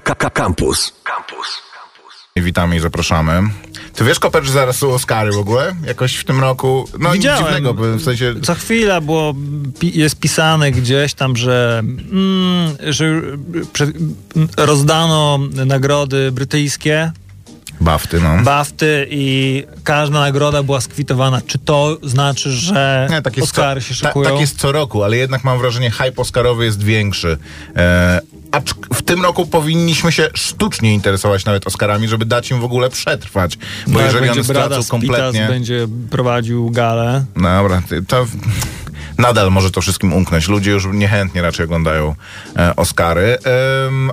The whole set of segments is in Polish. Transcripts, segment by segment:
Campus. Campus. Witamy i zapraszamy. Ty wiesz, Koper, że zaraz są Oscary w ogóle? Jakoś w tym roku? No Widziałem. nic dziwnego, w sensie... Co chwila było, jest pisane gdzieś tam, że, mm, że rozdano nagrody brytyjskie, Bafty, no. BAFTY i każda nagroda była skwitowana. Czy to znaczy, że Nie, tak jest Oscary co, się ta, szykują? tak jest co roku, ale jednak mam wrażenie, hype Oscarowy jest większy. E, acz w tym roku powinniśmy się sztucznie interesować nawet Oscarami, żeby dać im w ogóle przetrwać. Bo No, jeżeli Brada stracą kompletnie... będzie prowadził galę. Dobra, to nadal może to wszystkim umknąć. Ludzie już niechętnie raczej oglądają e, Oscary.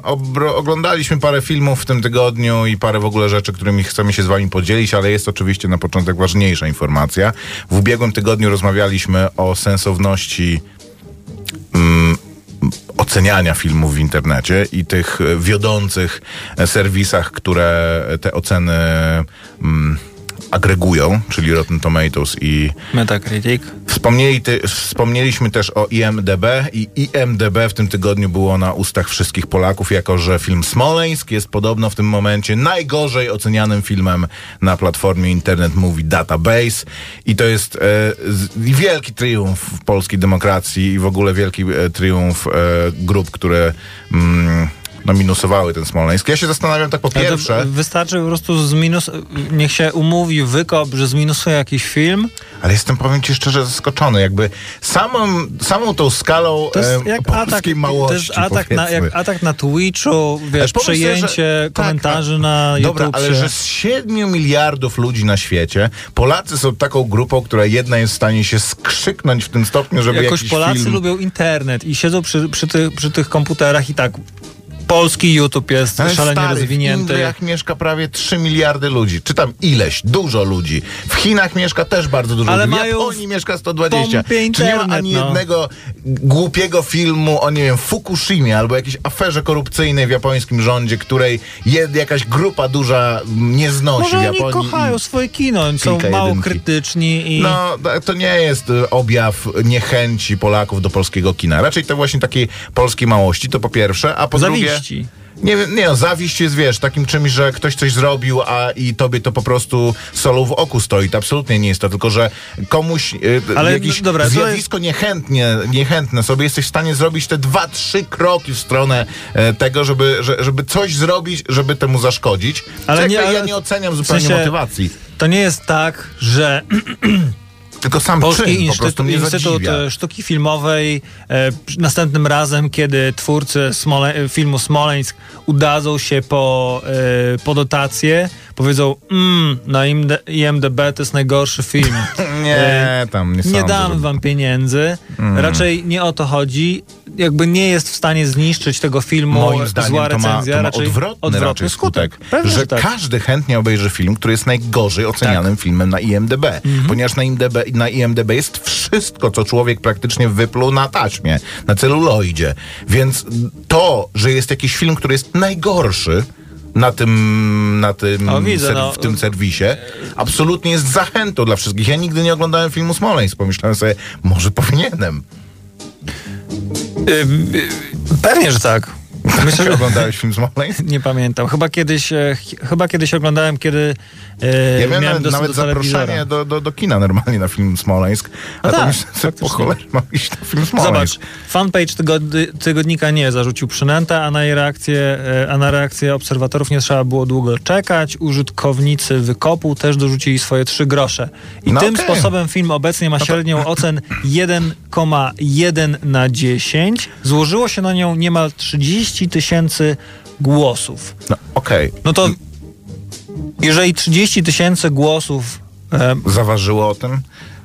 Obro, oglądaliśmy parę filmów w tym tygodniu i parę w ogóle rzeczy, którymi chcemy się z wami podzielić, ale jest oczywiście na początek ważniejsza informacja. W ubiegłym tygodniu rozmawialiśmy o sensowności mm, oceniania filmów w internecie i tych wiodących serwisach, które te oceny mm, agregują, czyli Rotten Tomatoes i Metacritic. Wspomnieli ty, wspomnieliśmy też o IMDB i IMDB w tym tygodniu było na ustach wszystkich Polaków, jako że film Smoleńsk jest podobno w tym momencie najgorzej ocenianym filmem na platformie Internet Movie Database i to jest e, wielki triumf polskiej demokracji i w ogóle wielki e, triumf e, grup, które mm, no, minusowały ten Smoleńsk. Ja się zastanawiam tak po pierwsze... Wystarczy po prostu zminus... Niech się umówi wykop, że zminusuje jakiś film. Ale jestem, powiem ci szczerze, zaskoczony. Jakby samą, samą tą skalą To jest jak polskiej atak, małości, to jest atak na, jak atak na Twitchu, wiesz, pomyśl sobie, przejęcie że- tak, komentarzy a- na Dobra, YouTube. ale że z 7 miliardów ludzi na świecie, Polacy są taką grupą, która jedna jest w stanie się skrzyknąć w tym stopniu, żeby Jakoś Polacy film... lubią internet i siedzą przy, przy, ty, przy tych komputerach i tak polski YouTube jest Ale szalenie stary, W rozwinięty. Indiach mieszka prawie 3 miliardy ludzi. Czy tam ileś, dużo ludzi. W Chinach mieszka też bardzo dużo Ale ludzi. W mają Japonii mieszka 120. pompie Czy nie ma ani no. jednego głupiego filmu o, nie wiem, Fukushimie albo jakiejś aferze korupcyjnej w japońskim rządzie, której jed, jakaś grupa duża nie znosi Może w oni Japonii. kochają i- swoje kino, są mało jedynki. krytyczni i... No, to- to nie jest y, objaw niechęci Polaków do polskiego kina. Raczej to właśnie takiej polskiej małości, to po pierwsze, a po drugie... Zawiści. Nie, nie no, zawiść jest, wiesz, takim czymś, że ktoś coś zrobił, a i tobie to po prostu solą w oku stoi. To absolutnie nie jest to, tylko że komuś y, Ale, jakieś no, dobra, zjawisko niechętnie, niechętne sobie jesteś w stanie zrobić te dwa, trzy kroki w stronę e, tego, żeby, że, żeby coś zrobić, żeby temu zaszkodzić. Ale Ale nie- ja ale- nie oceniam w zupełnie sensie- motywacji. To nie jest tak, że Tylko sam Polski czyn Instytut, Instytut e, Sztuki Filmowej e, następnym razem, kiedy twórcy Smole, e, filmu Smoleńsk udadzą się po, e, po dotację, powiedzą, mm, na IMD, IMDB to jest najgorszy film. Nie, E, tam nie nie sądzę, damy żeby- wam pieniędzy. Mm. Raczej nie o to chodzi. Jakby nie jest w stanie zniszczyć tego filmu Moim zdaniem zła to ma, recenzja. to ma raczej odwrotny, raczej skutek, Pewnie, że że tak. każdy chętnie obejrzy film, który jest najgorzej ocenianym filmem na IMDB, Mhm. ponieważ na IMDB, na IMDB jest wszystko, co człowiek praktycznie wypluł na taśmie, na celuloidzie. Więc to, że jest jakiś film, który jest najgorszy, na tym, na tym, O, widzę, ser- no. w tym serwisie, absolutnie jest zachętą dla wszystkich. Ja nigdy nie oglądałem filmu Smoleńsk. Pomyślałem sobie, może powinienem. Y, y, Pewnie, że tak. Myślę, że oglądałeś film Smoleńsk? Nie pamiętam. Chyba kiedyś, e, ch- chyba kiedyś oglądałem, kiedy e, Ja miałem nawet, dostęp nawet do zaproszenie do, do, do kina normalnie na film Smoleńsk. A No to tak, myślę, po cholerę mam iść na film Smoleńsk. Zobacz, fanpage tygody, tygodnika nie zarzucił przynęta, a na, jej reakcję, e, a na reakcję obserwatorów nie trzeba było długo czekać. Użytkownicy wykopu też dorzucili swoje trzy grosze. I No tym okej. sposobem film obecnie ma średnią ocen 1,1 na 10. Złożyło się na nią niemal 30 tysięcy głosów. No okej. No to jeżeli 30 tysięcy głosów e, Zaważyło o tym.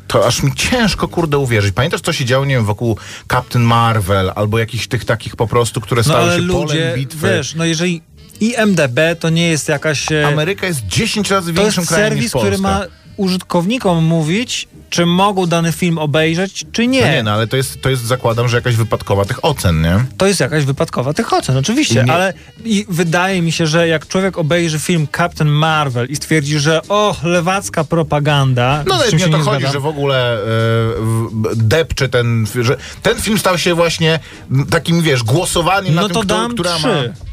To aż mi ciężko, kurde, uwierzyć. Pamiętasz, co się działo, nie wiem, wokół Captain Marvel albo jakichś tych takich po prostu, które No stały ale się ludzie, polem bitwy. wiesz, no jeżeli IMDB to nie jest jakaś... e, Ameryka jest 10 razy większym krajem serwis, niż Polska. który ma użytkownikom mówić, czy mogą dany film obejrzeć, czy nie. No nie, no ale to jest, to jest, zakładam, że jakaś wypadkowa tych ocen, nie? To jest jakaś wypadkowa tych ocen, oczywiście, Nie- ale i wydaje mi się, że jak człowiek obejrzy film Captain Marvel i stwierdzi, że o, lewacka propaganda... No ale nie to nie chodzi, zgadzam. że w ogóle e, w- depcze ten, że ten film stał się właśnie takim, wiesz, głosowaniem No na to tym, kto, która trzy. ma...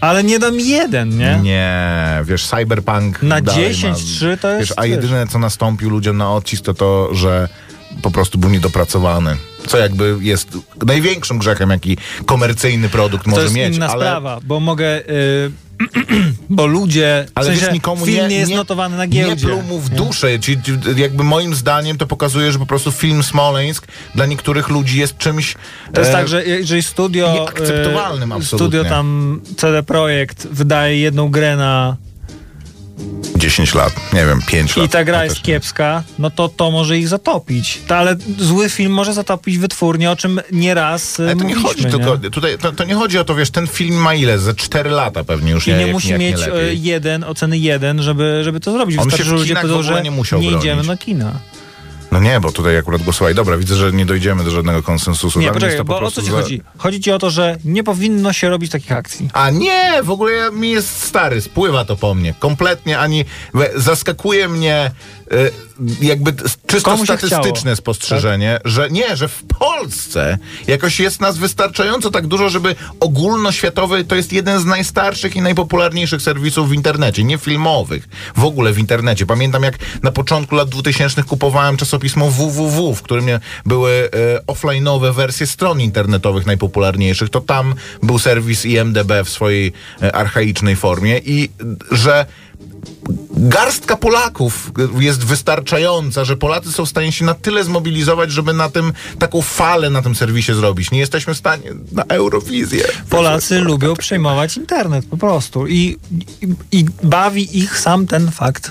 Ale nie dam jeden, nie? Nie, wiesz, Cyberpunk Na dalej 10, ma, 3 to jest, Wiesz, a jedyne, co nastąpił ludziom na odcisk, to to, że po prostu był niedopracowany. Co jakby jest największym grzechem, jaki komercyjny produkt To może jest mieć. inna ale... sprawa, bo mogę... Y, bo ludzie... Ale w sensie wiesz, nikomu film nie, nie jest notowany na giełdzie. Nie pluł mu w duszę. Ci, jakby moim zdaniem to pokazuje, że po prostu film Smoleńsk dla niektórych ludzi jest czymś... To jest e, tak, że jeżeli studio... nieakceptowalnym e, absolutnie. Studio tam, CD Projekt wydaje jedną grę na... 10 lat, nie wiem, 5 lat. I ta gra jest kiepska, no to to może ich zatopić. To, ale zły film może zatopić wytwórnię, o czym nieraz e, Ale to nie chodzi tylko, tutaj, to, to nie chodzi o to, wiesz, ten film ma ile? Ze 4 lata pewnie już I nie musi jak mieć nie e, jeden, oceny jeden, żeby, żeby to zrobić. On Wystarczy, się w że ludzie kinach w powiedzą, że nie musiał nie bronić. idziemy na kina. No nie, bo tutaj akurat głosowali. Dobra, widzę, że nie dojdziemy do żadnego konsensusu. Nie, poczekaj, po bo o co ci za- chodzi? Chodzi ci o to, że nie powinno się robić takich akcji. A nie, w ogóle mi jest stary, spływa to po mnie. Kompletnie ani zaskakuje mnie jakby t- czysto Komu statystyczne chciało? spostrzeżenie, że nie, że w Polsce jakoś jest nas wystarczająco tak dużo, żeby ogólnoświatowy to jest jeden z najstarszych i najpopularniejszych serwisów w internecie, nie filmowych, w ogóle w internecie. Pamiętam jak na początku lat 2000 kupowałem czasopismo www, w którym były e, offline'owe wersje stron internetowych najpopularniejszych, to tam był serwis IMDB w swojej e, archaicznej formie i że garstka Polaków jest wystarczająca, że Polacy są w stanie się na tyle zmobilizować, żeby na tym taką falę na tym serwisie zrobić. Nie jesteśmy w stanie na Eurowizję. Polacy lubią przejmować internet po prostu i, i, i bawi ich sam ten fakt,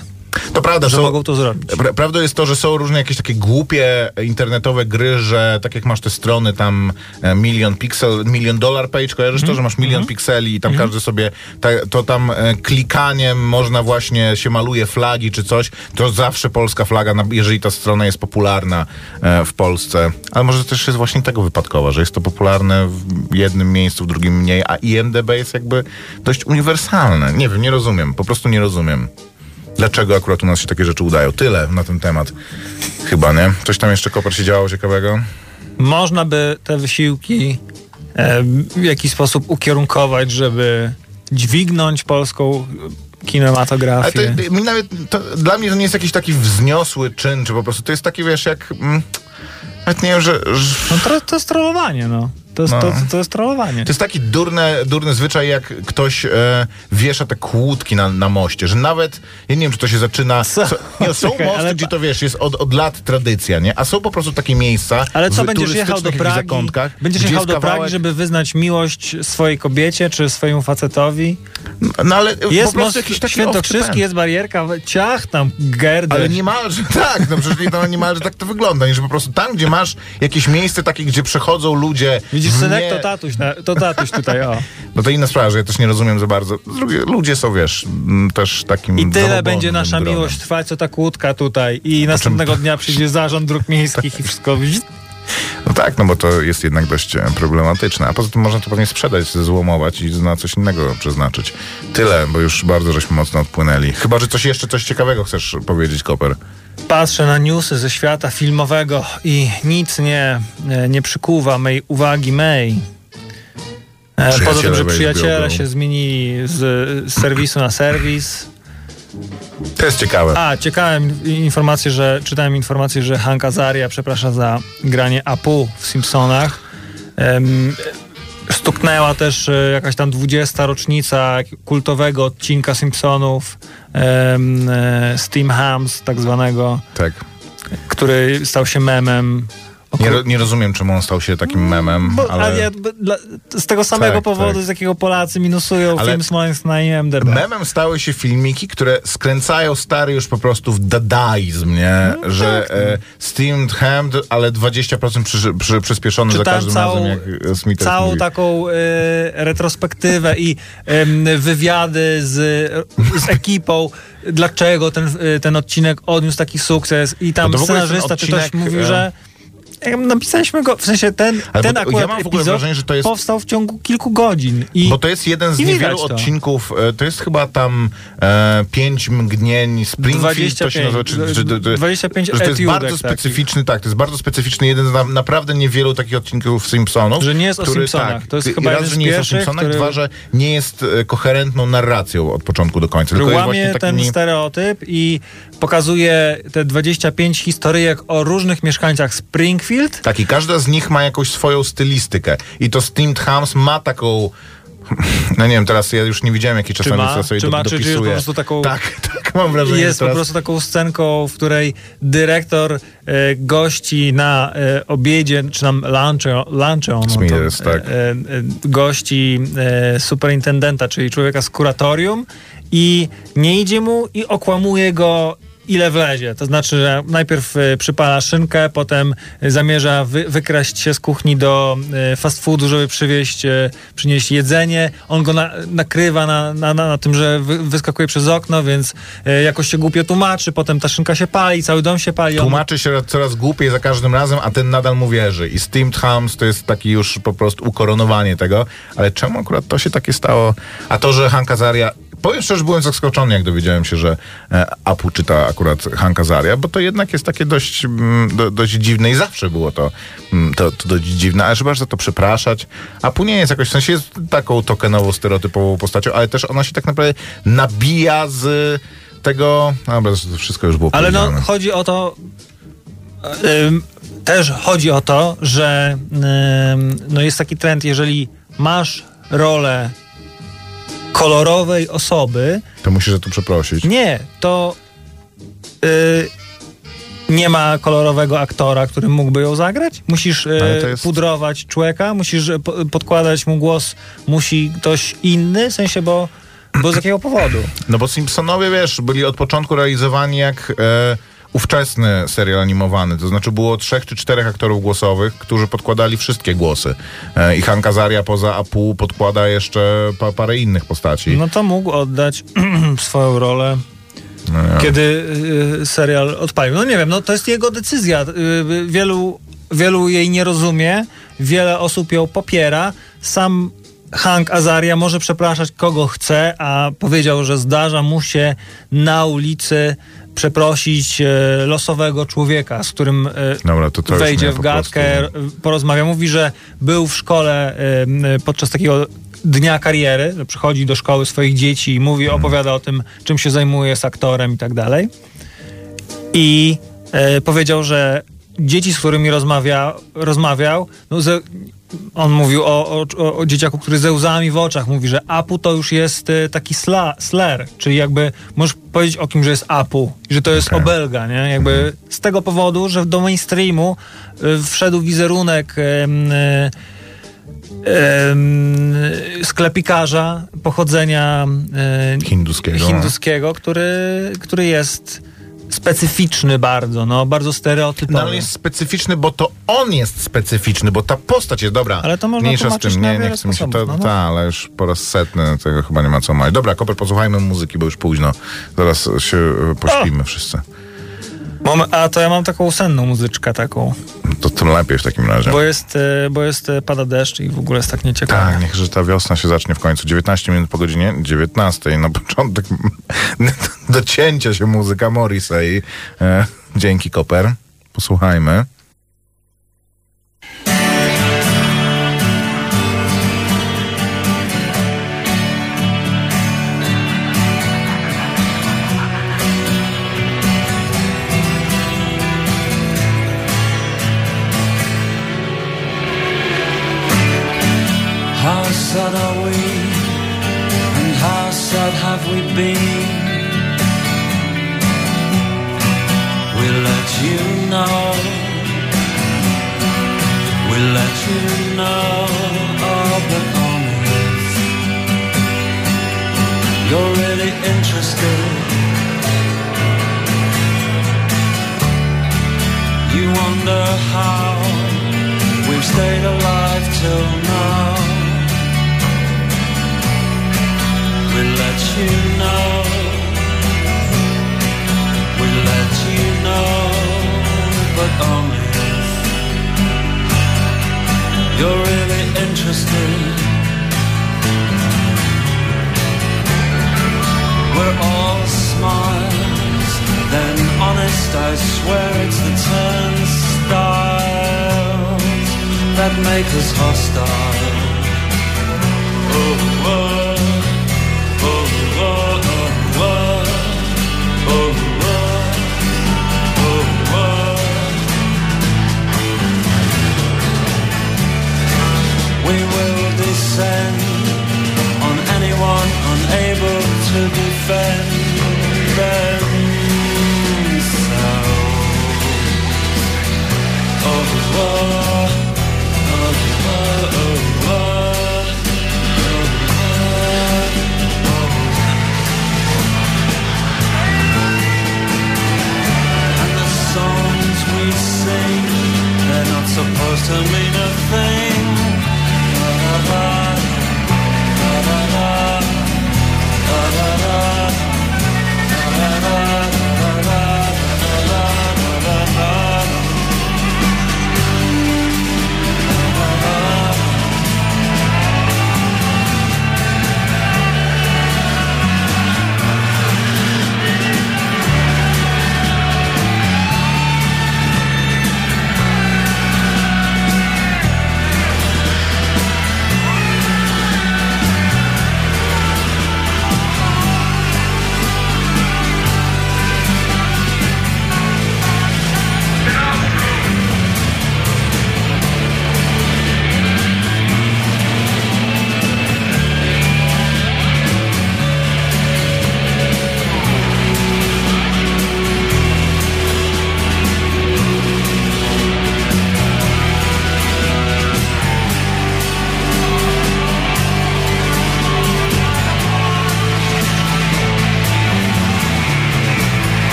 To prawda, że są, mogą to zrobić. Pra- Prawdą jest to, że są różne jakieś takie głupie internetowe gry, że tak jak masz te strony tam e, milion pixel, milion dollar page, kojarzysz Mhm. to, że masz milion pikseli i tam każdy sobie, to tam e, klikaniem można właśnie się maluje flagi czy coś, to zawsze polska flaga, jeżeli ta strona jest popularna e, w Polsce. Ale może też jest właśnie tego wypadkowa, że jest to popularne w jednym miejscu, w drugim mniej, a IMDB jest jakby dość uniwersalne. Nie wiem, nie rozumiem, po prostu nie rozumiem. Dlaczego akurat u nas się takie rzeczy udają? Tyle na ten temat. Chyba, nie? Coś tam jeszcze koper się działo ciekawego? Można by te wysiłki e, w jakiś sposób ukierunkować, żeby dźwignąć polską kinematografię. to, mi nawet, to, dla mnie to nie jest jakiś taki wzniosły czyn, czy po prostu to jest taki, wiesz, jak... Mm, nawet nie wiem, że... że No to, to jest trollowanie, no. To jest, No. to, to jest trollowanie. To jest taki durny, durny zwyczaj, jak ktoś e, wiesza te kłódki na, na moście, że nawet, ja nie wiem, czy to się zaczyna... Co? Co, nie, są Czekaj, mosty, ale- gdzie to, wiesz, jest od, od lat tradycja, nie? A są po prostu takie miejsca Ale co, będziesz jechał do Pragi? Będziesz jechał do Pragi, żeby wyznać miłość swojej kobiecie czy swojemu facetowi? No ale Jest po prostu most jakiś taki świętokrzyski, jest barierka, ciach tam, gerdy. Ale niemalże tak, no przecież nie- no, niemalże tak to wygląda, nie, że po prostu tam, gdzie masz jakieś miejsce takie, gdzie przechodzą ludzie... Widzisz, w synek, nie- to tatuś, na, to tatuś tutaj, o. No to inna sprawa, że ja też nie rozumiem za bardzo. Ludzie są, wiesz, też takim I tyle będzie nasza gronem. miłość trwać, co ta kłódka tutaj. I następnego dnia przyjdzie zarząd dróg miejskich i wszystko. No tak, no bo to jest jednak dość e, problematyczne. A poza tym można to pewnie sprzedać, złomować i na coś innego przeznaczyć. Tyle, bo już bardzo żeśmy mocno odpłynęli. Chyba, że coś jeszcze, coś ciekawego chcesz powiedzieć, Koper. Patrzę na newsy ze świata filmowego i nic nie, e, nie przykuwa mej uwagi mej. Poza tym, że przyjaciele się zmienili z, z serwisu na serwis. To jest ciekawe. A, ciekałem informację, że czytałem informację, że Hank Azaria przeprasza za granie Apu w Simpsonach. Em, stuknęła też e, jakaś tam 20. rocznica kultowego odcinka Simpsonów e, Steam Hams tak zwanego, Tak. który stał się memem. Nie, ro- nie rozumiem, czemu on stał się takim memem, Bo, ale... ale z tego samego Tak, powodu, tak. z jakiego Polacy minusują Ale- film Smoleńsk na IMDb. Memem stały się filmiki, które skręcają stary już po prostu w dadaizm, nie? No że tak, e, steamed hand, ale 20% przy, przy, przyspieszony za Czytałem każdym całą, razem, jak Smith całą mówi. taką e, retrospektywę i em, wywiady z, z ekipą, dlaczego ten, e, ten odcinek odniósł taki sukces i tam No scenarzysta czy ktoś mówił, e, że napisaliśmy go, w sensie ten, Ale ten bo- ja akurat mam w ogóle wrażenie, że to jest- powstał w ciągu kilku godzin. I Bo to jest jeden z niewielu odcinków, e, to jest chyba tam e, pięć mgnień Springfield, to się 25, nazywa, czy, czy, czy, czy, 25 że to jest bardzo specyficzny, tak, to jest bardzo specyficzny, jeden z na, naprawdę niewielu takich odcinków Simpsonów. Że nie jest o który, Simpsonach. Tak, To jest chyba raz, jeden że nie jest o Simpsonach, który- dwa, że nie jest e, koherentną narracją od początku do końca. Tylko łamie ten takimi... stereotyp i pokazuje te 25 historyjek o różnych mieszkańcach Springfield. Tak, i każda z nich ma jakąś swoją stylistykę. I to Steamed Hams ma taką. No nie wiem, teraz ja już nie widziałem, jakie czasami ma? co sobie Czy do, ma? Czy- czy jest dopisuję. po prostu taką- Tak, tak, mam wrażenie, Jest teraz... po prostu taką scenką, w której dyrektor e, gości na e, obiedzie, czy tam lunche, luncheon, no Smithers, tak. e, e, gości e, superintendenta, czyli człowieka z kuratorium i nie idzie mu i okłamuje go ile wlezie. To znaczy, że najpierw e, przypala szynkę, potem e, zamierza wy, wykraść się z kuchni do e, fast foodu, żeby przywieźć, przynieść jedzenie. On go na, nakrywa na, na, na, tym, że wy, wyskakuje przez okno, więc jakoś się głupio tłumaczy, potem ta szynka się pali, cały dom się pali. On, Tłumaczy się coraz głupiej za każdym razem, a ten nadal mu wierzy. I Steamed Hams to jest taki już po prostu ukoronowanie tego. Ale czemu akurat to się takie stało? A to, że Hank Azaria... Powiem szczerze, byłem zaskoczony, jak dowiedziałem się, że e, Apu czyta akurat Hank Azaria, bo to jednak jest takie dość, mm, do, dość dziwne i zawsze było to, mm, to, to dość dziwne, ale trzeba za to przepraszać. Apu nie jest jakoś, w sensie jest taką tokenową, stereotypową postacią, ale też ona się tak naprawdę nabija z tego... Dobra, to wszystko już było Ale no, chodzi o to. ym, też chodzi o to, że ym, no jest taki trend, jeżeli masz rolę kolorowej osoby, To musisz za to przeprosić. nie, to y, nie ma kolorowego aktora, który mógłby ją zagrać. Musisz y, to jest- pudrować człowieka, musisz y, po, podkładać mu głos, musi ktoś inny, w sensie, bo, bo z jakiego powodu? No bo Simpsonowie, wiesz, byli od początku realizowani jak e, ówczesny serial animowany. To znaczy było trzech czy czterech aktorów głosowych, którzy podkładali wszystkie głosy. E, I Hank Azaria poza Apu podkłada jeszcze pa, parę innych postaci. No to mógł oddać swoją rolę, No kiedy y, serial odpalił. No nie wiem, no to jest jego decyzja. Y, wielu, wielu jej nie rozumie, wiele osób ją popiera. Sam Hank Azaria może przepraszać kogo chce, a powiedział, że zdarza mu się na ulicy przeprosić e, losowego człowieka, z którym e, Dobra, to to wejdzie w gadkę, porozmawia. Mówi, że był w szkole em, podczas takiego dnia kariery, że przychodzi do szkoły swoich dzieci i mówi, Mhm. opowiada o tym, czym się zajmuje, jest aktorem i tak dalej. I e, powiedział, że dzieci, z którymi rozmawia, rozmawiał, no ze, on mówił o, o, o, dzieciaku, który ze łzami w oczach mówi, że Apu to już jest e, taki sla, sler, czyli jakby możesz powiedzieć o kim, że jest Apu, i że to jest Okej. obelga, nie? Jakby z tego powodu, że do mainstreamu e, wszedł wizerunek e, em, sklepikarza pochodzenia Hinduskiego. hinduskiego który, który jest specyficzny bardzo, no, bardzo stereotypowy. No ale jest specyficzny, bo to on jest specyficzny, bo ta postać jest dobra. Ale to można Mniejsza z tym, nie, nie chcę mi się to, no, no. ta, ale już po raz setny tego chyba nie ma co mać. Dobra, Koper, posłuchajmy muzyki, bo już późno. Zaraz się e, pośpimy wszyscy. Mam, a to ja mam taką senną muzyczkę taką, To tym lepiej w takim razie. bo jest, e, bo jest e, pada deszcz i w ogóle jest tak nieciekawie. Tak, niech że ta wiosna się zacznie w końcu. 19 minut po godzinie 19. Na początek do cięcia się muzyka Morrissey. E, dzięki, Koper. Posłuchajmy.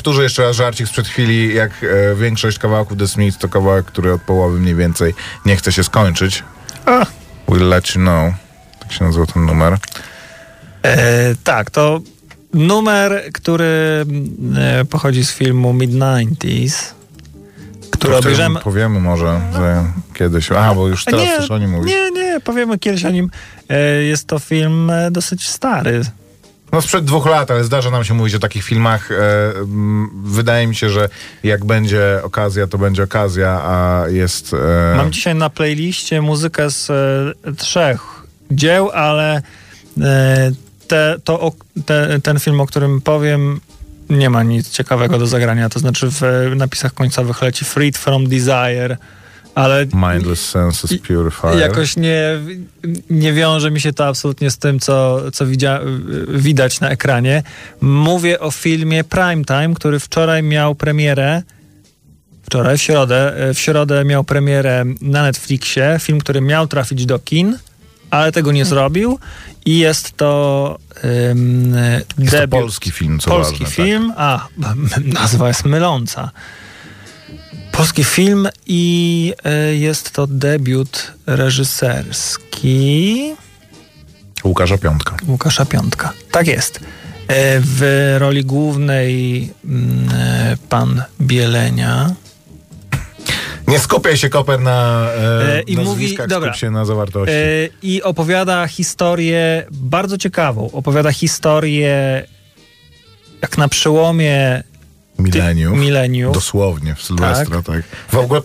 Powtórzę jeszcze raz żarcik sprzed chwili, jak e, większość kawałków The Smiths to kawałek, który od połowy mniej więcej nie chce się skończyć. A, we'll let you know. Tak się nazywa ten numer. E, tak, to numer, który e, pochodzi z filmu Mid-90s, który obejrzemy... Powiemy może, że kiedyś. A, bo już teraz też o nim mówisz. nie, nie, powiemy kiedyś o nim. E, jest to film e, dosyć stary. No sprzed dwóch lat, ale zdarza nam się mówić o takich filmach. E, wydaje mi się, że jak będzie okazja, to będzie okazja, a jest... E, Mam dzisiaj na playliście muzykę z e, trzech dzieł, ale te, to, te, ten film, o którym powiem, nie ma nic ciekawego do zagrania. To znaczy w napisach końcowych leci Freed from Desire, ale Mindless Senses Purifier. jakoś nie, nie wiąże mi się to absolutnie z tym, co, co widzia, widać na ekranie. Mówię o filmie Primetime, który wczoraj miał premierę. wczoraj, w środę. W środę miał premierę na Netflixie, film, który miał trafić do kin, ale tego nie zrobił i jest to ym, Jest to debiut. polski film, co Polski ważne. tak. film, a nazwa jest myląca. Polski film i e, jest to debiut reżyserski. Łukasza Piątka. Łukasza Piątka. Tak jest. E, W roli głównej mm, e, pan Bielenia. Nie skupiaj się, Koper, na e, i mówi- dobra. skup się na zawartości. E, I opowiada historię bardzo ciekawą. Opowiada historię jak na przełomie Mileniów. mileniów. Dosłownie, w Sylwestra, tak. W ogóle,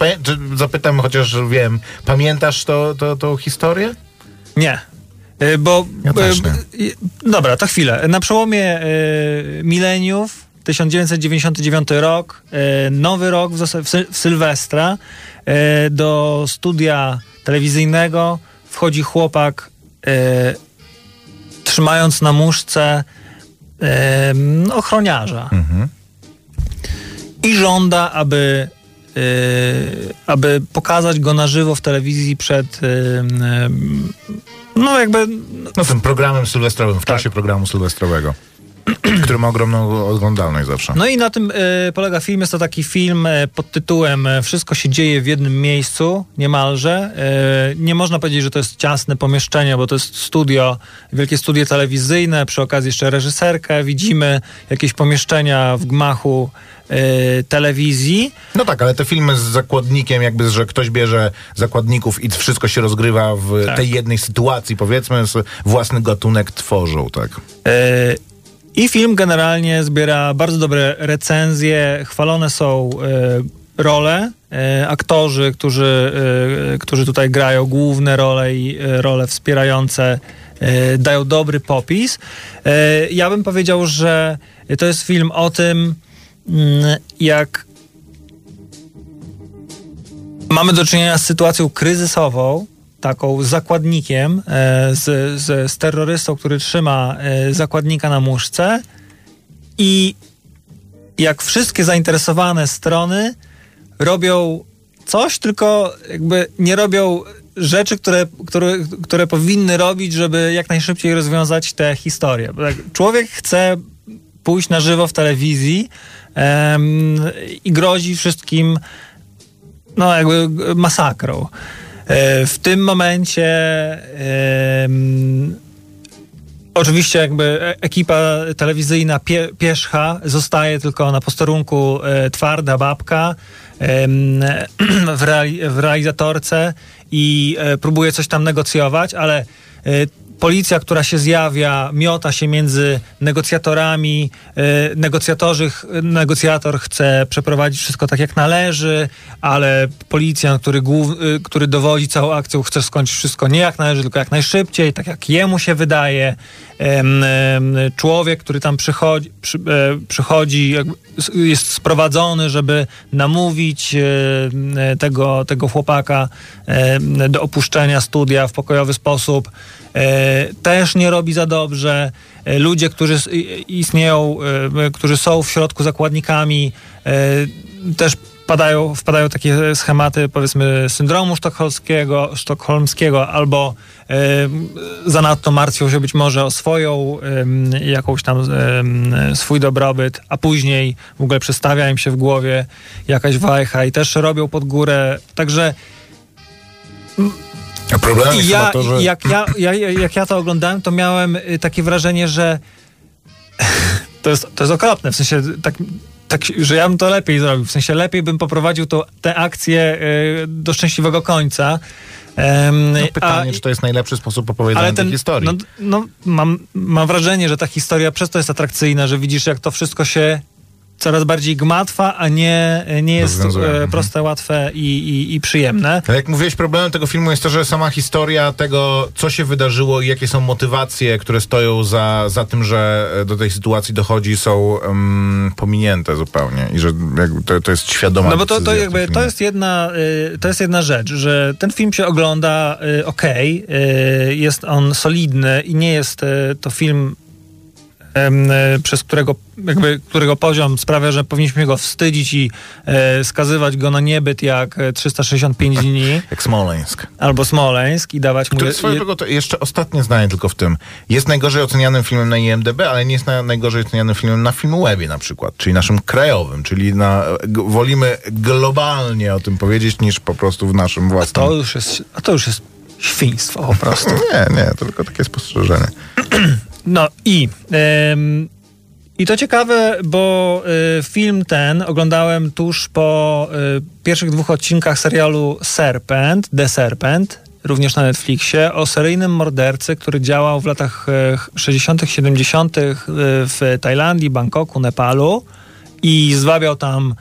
zapytam, chociaż wiem, pamiętasz to, to, tą historię? Nie. Y, Bo. Ja też y, nie. y, Dobra, to chwilę. Na przełomie y, mileniów, 1999 rok, y, nowy rok w, w, Syl- w Sylwestra, y, do studia telewizyjnego wchodzi chłopak, trzymając na muszce y, ochroniarza Mhm. I żąda, aby, y, aby pokazać go na żywo w telewizji przed. y, y, no, jakby. No tym programem sylwestrowym, w Tak. czasie programu sylwestrowego, który ma ogromną oglądalność zawsze. No i na tym polega film. Jest to taki film pod tytułem Wszystko się dzieje w jednym miejscu, niemalże. Nie można powiedzieć, że to jest ciasne pomieszczenie, bo to jest studio, wielkie studio telewizyjne. Przy okazji jeszcze reżyserkę. Widzimy jakieś pomieszczenia w gmachu y, telewizji. No tak, ale te filmy z zakładnikiem, jakby, że ktoś bierze zakładników i wszystko się rozgrywa w Tak. tej jednej sytuacji, powiedzmy, własny gatunek tworzą, tak. E, I film generalnie zbiera bardzo dobre recenzje. Chwalone są e, role, e, aktorzy, którzy, e, którzy tutaj grają główne role i e, role wspierające. e, Dają dobry popis. E, Ja bym powiedział, że to jest film o tym, jak mamy do czynienia z sytuacją kryzysową, taką zakładnikiem, e, z, z, z terrorystą, który trzyma e, zakładnika na muszce i jak wszystkie zainteresowane strony robią coś, tylko jakby nie robią rzeczy, które, które, które powinny robić, żeby jak najszybciej rozwiązać tę historię. Tak, człowiek chce pójść na żywo w telewizji i grozi wszystkim no jakby masakrą. E, W tym momencie oczywiście jakby e- ekipa telewizyjna pie, Pierzcha zostaje tylko na posterunku e, twarda babka em, w, reali, w realizatorce i e, próbuje coś tam negocjować, ale e, policja, która się zjawia, miota się między negocjatorami. E, negocjatorzy, negocjator chce przeprowadzić wszystko tak jak należy, ale policjant, który, głów, y, który dowodzi całą akcją, chce skończyć wszystko nie jak należy, tylko jak najszybciej, tak jak jemu się wydaje. Człowiek, który tam przychodzi, przy, e, przychodzi jest sprowadzony, żeby namówić e, e, tego, tego chłopaka e, do opuszczenia studia w pokojowy sposób. E, też nie robi za dobrze. E, Ludzie, którzy istnieją, e, którzy są w środku zakładnikami, też padają, wpadają takie schematy, powiedzmy, syndromu sztokholmskiego, sztokholmskiego albo zanadto martwią się być może o swoją jakąś tam swój dobrobyt, a później w ogóle przestawia im się w głowie jakaś wajcha i też robią pod górę. Także A problem i jest ja, to, że... jak, ja, ja, jak ja to oglądałem, to miałem y, takie wrażenie, że to jest, to jest okropne, w sensie tak, tak, że ja bym to lepiej zrobił, w sensie lepiej bym poprowadził to, tę akcję y, do szczęśliwego końca. Em, No pytanie, a- czy to jest najlepszy sposób opowiadania tej historii. no, no, mam, mam wrażenie, że ta historia przez to jest atrakcyjna, że widzisz, jak to wszystko się coraz bardziej gmatwa, a nie, nie jest Rozwiązuje, e, mhm. proste, łatwe i, i, i przyjemne. Ale jak mówiłeś, problemem tego filmu jest to, że sama historia tego, co się wydarzyło i jakie są motywacje, które stoją za, za tym, że e, do tej sytuacji dochodzi, są em, pominięte zupełnie i że to, to jest świadoma No bo to, to, jakby, to, jest jedna, y, to jest jedna rzecz, że ten film się ogląda y, okej, y, jest on solidny i nie jest y, to film przez którego, jakby, którego poziom sprawia, że powinniśmy go wstydzić i e, skazywać go na niebyt jak e, 365 dni, Jak Smoleńsk. albo Smoleńsk i dawać mu... Który drogą, to jeszcze ostatnie zdanie tylko w tym. Jest najgorzej ocenianym filmem na IMDB, ale nie jest na, najgorzej ocenianym filmem na Filmwebie na przykład, czyli naszym krajowym, czyli na, wolimy globalnie o tym powiedzieć niż po prostu w naszym własnym. to już jest, a to już jest świństwo po prostu. Nie, nie, to tylko takie spostrzeżenie. No i... em, I to ciekawe, bo y, film ten oglądałem tuż po y, pierwszych dwóch odcinkach serialu Serpent, The Serpent, również na Netflixie, o seryjnym mordercy, który działał w latach y, 60., 70. y, w Tajlandii, Bangkoku, Nepalu i zwabiał tam e,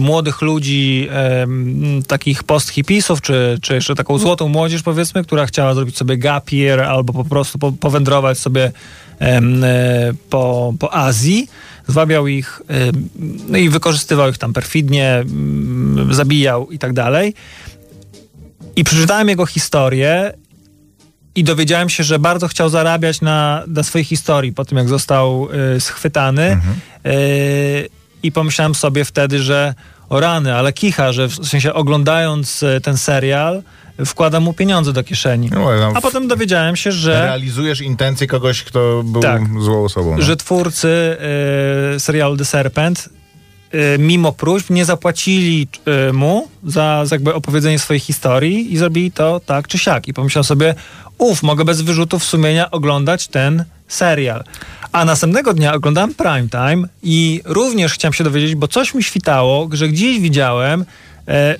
młodych ludzi, e, takich post-hipisów, czy, czy jeszcze taką złotą młodzież, powiedzmy, która chciała zrobić sobie gap year albo po prostu po, powędrować sobie e, po, po Azji. Zwabiał ich no i wykorzystywał ich tam perfidnie, zabijał i tak dalej. I przeczytałem jego historię i dowiedziałem się, że bardzo chciał zarabiać na, na swojej historii po tym, jak został schwytany. Y, I pomyślałem sobie wtedy, że o rany, ale kicha, że w sensie oglądając y, ten serial, wkłada mu pieniądze do kieszeni. No, A potem dowiedziałem się, że, Realizujesz intencje kogoś, kto był Tak. złą osobą. No. że twórcy y, serialu The Serpent y, mimo próśb nie zapłacili y, mu za, za jakby opowiedzenie swojej historii i zrobili to tak czy siak. I pomyślałem sobie, uf, mogę bez wyrzutów sumienia oglądać ten serial. A następnego dnia oglądałem Prime Time i również chciałem się dowiedzieć, bo coś mi świtało, że gdzieś widziałem,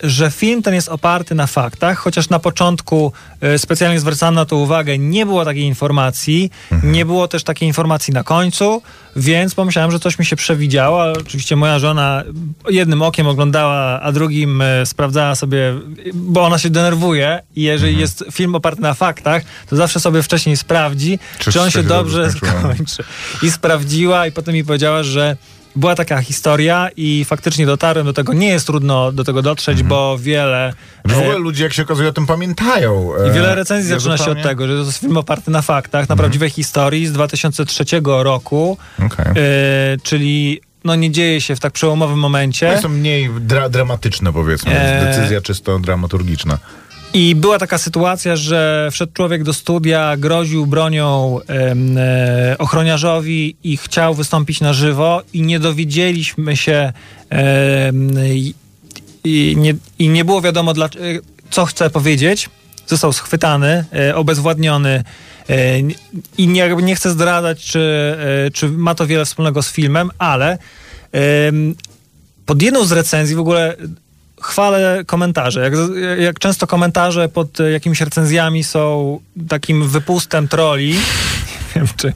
że film ten jest oparty na faktach, chociaż na początku e, specjalnie zwracałem na to uwagę, nie było takiej informacji, nie było też takiej informacji na końcu, więc pomyślałem, że coś mi się przewidziało. Oczywiście moja żona jednym okiem oglądała, a drugim e, sprawdzała sobie, bo ona się denerwuje i jeżeli jest film oparty na faktach, to zawsze sobie wcześniej sprawdzi, Czy czy, on się dobrze skończy. I sprawdziła i potem mi powiedziała, że była taka historia i faktycznie dotarłem do tego. Nie jest trudno do tego dotrzeć, bo wiele... W ogóle e, ludzie, jak się okazuje, o tym pamiętają. i E, wiele recenzji ja zaczyna się od tego, że to jest film oparty na faktach, na prawdziwej historii z 2003 roku, Okej. e, czyli no nie dzieje się w tak przełomowym momencie. One są mniej dra- dramatyczne, powiedzmy. Eee. Decyzja czysto dramaturgiczna. I była taka sytuacja, że wszedł człowiek do studia, groził bronią e, ochroniarzowi i chciał wystąpić na żywo i nie dowiedzieliśmy się em, i, nie, i nie było wiadomo, dla, co chce powiedzieć. Został schwytany, e, obezwładniony e, i nie, nie chcę zdradzać, czy, e, czy ma to wiele wspólnego z filmem, ale pod jedną z recenzji w ogóle chwalę komentarze. Jak, jak często komentarze pod jakimiś recenzjami są takim wypustem troli, nie wiem czy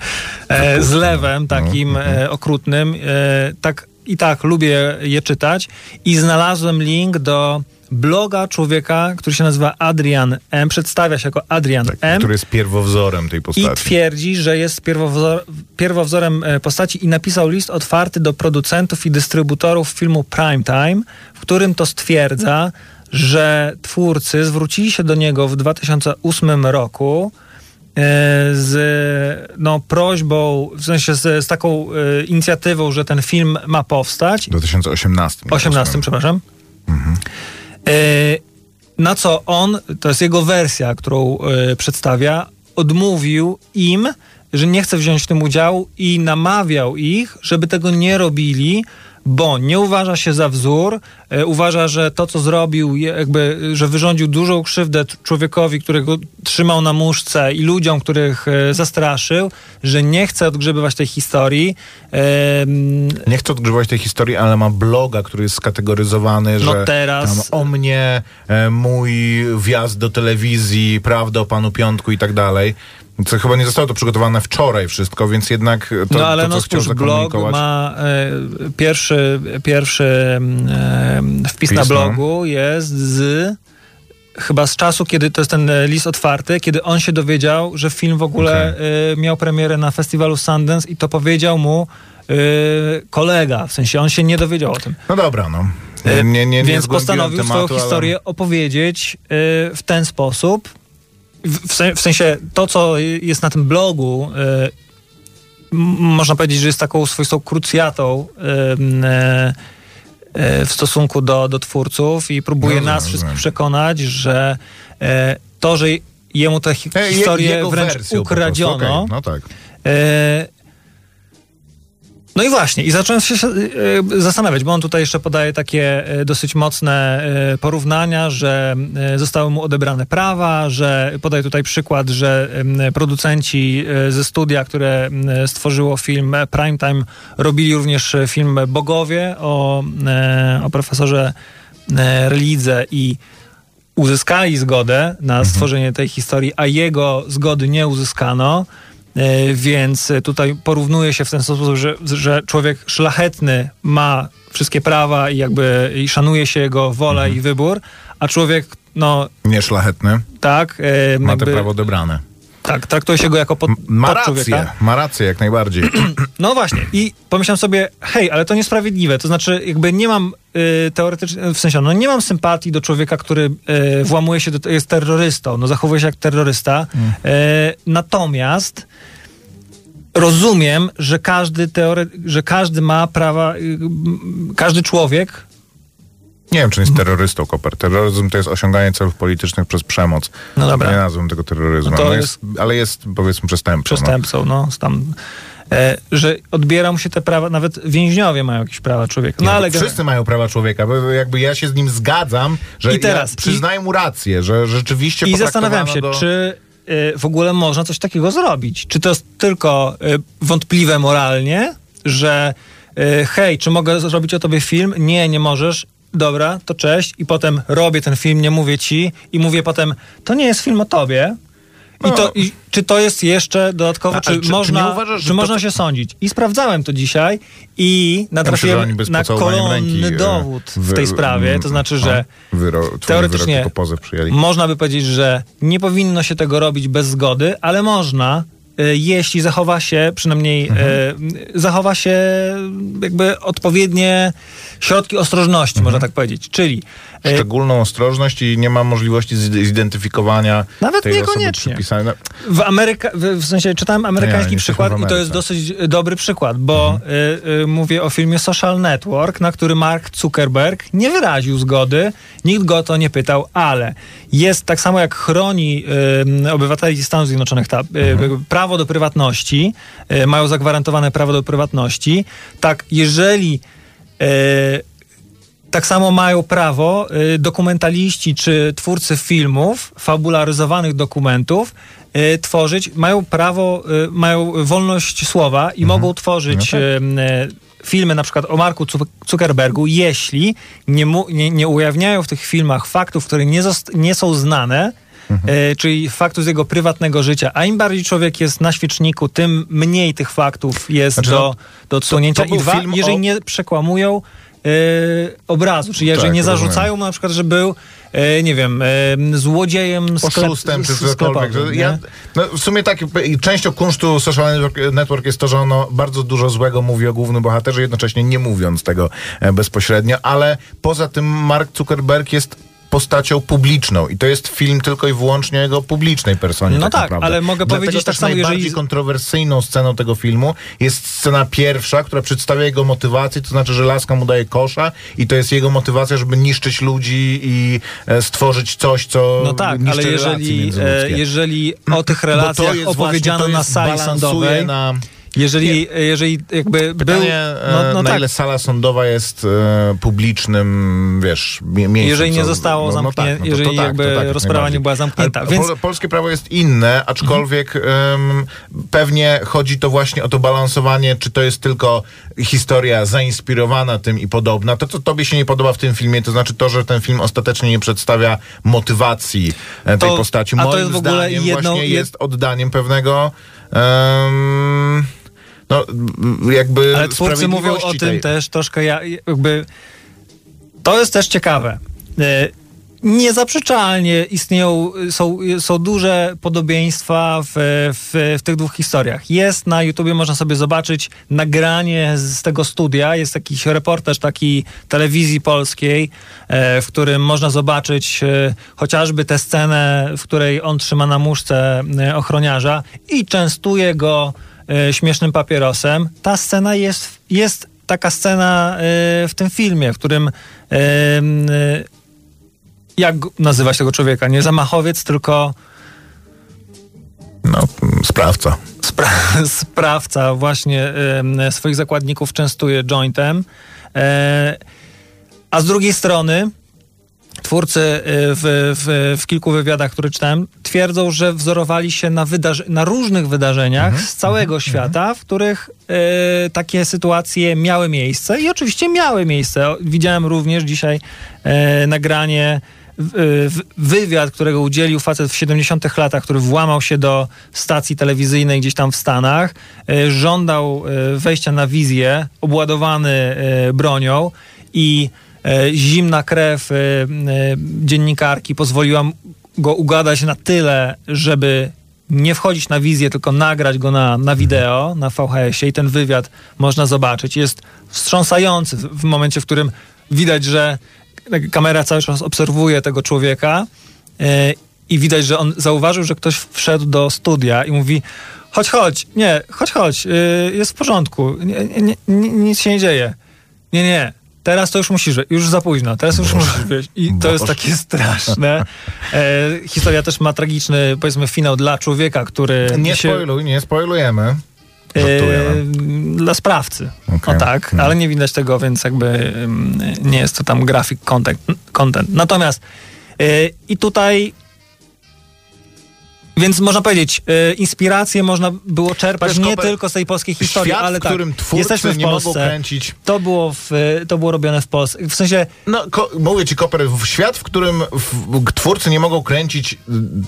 e, zlewem takim e, okrutnym, e, tak i tak lubię je czytać i znalazłem link do bloga człowieka, który się nazywa Adrian M. Przedstawia się jako Adrian M. Który jest pierwowzorem tej I postaci. twierdzi, że jest pierwowzor, pierwowzorem e, postaci i napisał list otwarty do producentów i dystrybutorów filmu Primetime, w którym to stwierdza, że twórcy zwrócili się do niego w 2008 roku e, z no, prośbą, w sensie z, z taką e, inicjatywą, że ten film ma powstać. W 2018. 18, przepraszam. E, na co on, to jest jego wersja, którą e, przedstawia, odmówił im, że nie chce wziąć w tym udziału i namawiał ich, żeby tego nie robili, bo nie uważa się za wzór, e, uważa, że to, co zrobił, jakby, że wyrządził dużą krzywdę człowiekowi, którego trzymał na muszce i ludziom, których e, zastraszył, że nie chce odgrzebywać tej historii. Nie chcę odgrzewać tej historii, ale ma bloga, który jest skategoryzowany, No że teraz- o mnie, e, mój wjazd do telewizji, prawda o panu Piątku i tak dalej. Co chyba nie zostało to przygotowane wczoraj wszystko, więc jednak to, no ale to, no co spójrz, blog ma e, pierwszy, pierwszy e, wpis na no. blogu jest z chyba z czasu, kiedy to jest ten e, list otwarty, kiedy on się dowiedział, że film w ogóle e, miał premierę na festiwalu Sundance i to powiedział mu e, kolega, w sensie on się nie dowiedział o tym. No dobra, no. Nie, nie, nie Więc postanowił tematu, swoją historię opowiedzieć y, w ten sposób. W, w, sen, w sensie to, co jest na tym blogu, y, można powiedzieć, że jest taką swoistą krucjatą e, e, w stosunku do, do twórców i próbuje Rozumiem, nas wszystkich rozumiem. przekonać, że e, to, że jemu tę hi- E, je- historię jego wręcz wersją ukradziono, okej, No tak. E, No i właśnie, i zacząłem się e, zastanawiać, bo on tutaj jeszcze podaje takie e, dosyć mocne e, porównania, że e, zostały mu odebrane prawa, że podaje tutaj przykład, że producenci e, ze studia, które stworzyło film e, Primetime, robili również e, film Bogowie o, e, o profesorze e, Relidze i uzyskali zgodę na stworzenie tej historii, a jego zgody nie uzyskano. E, Więc tutaj porównuje się w ten sposób, że, że człowiek szlachetny ma wszystkie prawa i jakby i szanuje się jego wolę i wybór, a człowiek, no Nieszlachetny. tak, e, Ma te prawo odebrane. Tak, traktuje się go jako pod, Ma pod rację, ma rację jak najbardziej. No właśnie. I pomyślałem sobie, hej, ale to niesprawiedliwe. To znaczy, jakby nie mam y, teoretycznie, w sensie, no nie mam sympatii do człowieka, który y, włamuje się, do, jest terrorystą, no zachowuje się jak terrorysta. Mm. Y, natomiast rozumiem, że każdy teore, że każdy ma prawa, y, każdy człowiek Nie wiem, czy jest terrorystą Koper. Terroryzm to jest osiąganie celów politycznych przez przemoc. No dobra. Nie nazwę tego terroryzmem. No to No jest- jest, ale jest powiedzmy przestępcą. przestępcą, no, tam, e, że odbiera mu się te prawa, nawet więźniowie mają jakieś prawa człowieka. No, No ale ale wszyscy mają prawa człowieka, bo jakby ja się z nim zgadzam, że I teraz- ja przyznaję mu rację, że rzeczywiście I zastanawiam się, do... czy y, w ogóle można coś takiego zrobić. Czy to jest tylko y, wątpliwe moralnie, że y, hej, czy mogę zrobić o tobie film? Nie, nie możesz. Dobra, to cześć. I potem robię ten film, nie mówię ci. I mówię potem, to nie jest film o tobie. I No. to, i, czy to jest jeszcze dodatkowo, czy, czy- czy można, nie uważasz, czy to- można się sądzić? I sprawdzałem to dzisiaj i Ja myślę, natrafiłem oni bez na kolonny e, dowód w tej sprawie. To znaczy, że no, wyro, teoretycznie można by powiedzieć, że nie powinno się tego robić bez zgody, ale można, y, jeśli zachowa się, przynajmniej y, zachowa się jakby odpowiednie środki ostrożności, można tak powiedzieć. Czyli y, Szczególną ostrożność i nie ma możliwości zidentyfikowania Nawet tej osoby niekoniecznie. przypisanej. No, W, Ameryka, w, sensie czytałem amerykański jesteśmy przykład i to jest dosyć dobry przykład, bo y, y, mówię o filmie Social Network, na który Mark Zuckerberg nie wyraził zgody, nikt go o to nie pytał, ale jest tak samo jak chroni y, obywateli Stanów Zjednoczonych ta, y, prawo do prywatności, mają zagwarantowane prawo do prywatności, tak jeżeli tak samo mają prawo y, dokumentaliści czy twórcy filmów, fabularyzowanych dokumentów, y, tworzyć, mają prawo, mają wolność słowa i mogą tworzyć No tak. filmy na przykład o Marku Zu- Zuckerbergu, jeśli nie, mu, nie, nie ujawniają w tych filmach faktów, które nie, nie są znane, y, czyli faktów z jego prywatnego życia, a im bardziej człowiek jest na świeczniku, tym mniej tych faktów jest Znaczy, do, no, do odsunięcia. I dwa, jeżeli o- nie przekłamują y, obrazu, czyli jeżeli Tak, nie rozumiem. zarzucają mu na przykład, że był, y, nie wiem, złodziejem sklep, oszustem czy cokolwiek. Ja, no, w sumie tak, częścią kunsztu Social Network, Network jest to, że ono bardzo dużo złego mówi o głównym bohaterze, jednocześnie nie mówiąc tego e, bezpośrednio, ale poza tym Mark Zuckerberg jest postacią publiczną i to jest film tylko i wyłącznie jego publicznej personie. No tak, tak, naprawdę. ale mogę Dlatego powiedzieć tak samo, najbardziej jeżeli- kontrowersyjną sceną tego filmu jest scena pierwsza, która przedstawia jego motywację, to znaczy, że laska mu daje kosza i to jest jego motywacja, żeby niszczyć ludzi i e, stworzyć coś, co No tak, ale jeżeli, e, jeżeli o tych relacjach opowiedziano na sali sądowej, Na, jeżeli, jeżeli jakby pytanie, był... No, e, no na tak, ile sala sądowa jest e, publicznym, wiesz, mie- miejscem. Jeżeli nie co- zostało zamknię- to- jeżeli to tak, jakby to tak, jak rozprawa nie była zamknięta, Ale więc- pol, polskie prawo jest inne, aczkolwiek em, pewnie chodzi to właśnie o to balansowanie, czy to jest tylko historia zainspirowana tym i podobna. To, co tobie się nie podoba w tym filmie, to znaczy to, że ten film ostatecznie nie przedstawia motywacji e, tej To- postaci. a to Moim jest w ogóle zdaniem jedną- właśnie jed- jest oddaniem pewnego em, no, jakby Ale twórcy mówią o tym tej. też troszkę, ja, jakby to jest też ciekawe. E, Niezaprzeczalnie istnieją, są, są duże podobieństwa w, w, w tych dwóch historiach. Jest na YouTubie, można sobie zobaczyć nagranie z tego studia. Jest jakiś reportaż taki telewizji polskiej, e, w którym można zobaczyć e, chociażby tę scenę, w której on trzyma na muszce ochroniarza i częstuje go e, śmiesznym papierosem. Ta scena jest, jest taka scena e, w tym filmie, w którym e, jak nazywać tego człowieka? Nie zamachowiec, tylko No, sprawca. spra- sprawca właśnie swoich zakładników częstuje jointem. A z drugiej strony twórcy e, w, w, w kilku wywiadach, które czytałem, twierdzą, że wzorowali się na, wydarzy- na różnych wydarzeniach z całego świata, w których e, takie sytuacje miały miejsce i oczywiście miały miejsce. Widziałem również dzisiaj e, nagranie wywiad, którego udzielił facet w 70-tych latach, który włamał się do stacji telewizyjnej gdzieś tam w Stanach, żądał wejścia na wizję, obładowany bronią i zimna krew e, e, dziennikarki pozwoliła go ugadać na tyle, żeby nie wchodzić na wizję, tylko nagrać go na, na wideo, na VHS-ie i ten wywiad można zobaczyć. Jest wstrząsający w, w momencie, w którym widać, że kamera cały czas obserwuje tego człowieka e, i widać, że on zauważył, że ktoś wszedł do studia i mówi chodź, chodź, nie, chodź, chodź, e, jest w porządku, nie, nie, nie, nic się nie dzieje. Nie, nie, teraz to już musisz, już za późno, teraz już musisz wyjść. I to jest Boże. takie straszne. E, historia też ma tragiczny, powiedzmy, finał dla człowieka, który Nie się... spoiluj, nie spoilujemy. E, dla sprawcy. Okej. O tak, No. ale nie widać tego, więc jakby ym, nie jest to tam grafik content. content. Natomiast y, i tutaj więc można powiedzieć, y, inspirację można było czerpać Wiesz, nie tylko z tej polskiej historii, Świat, ale w którym tak, twórcy jesteśmy w nie mogą Polsce. kręcić To było, w, to było robione w Polsce. W sensie No, mówię ci, Koper, w świat, w którym w, twórcy nie mogą kręcić y,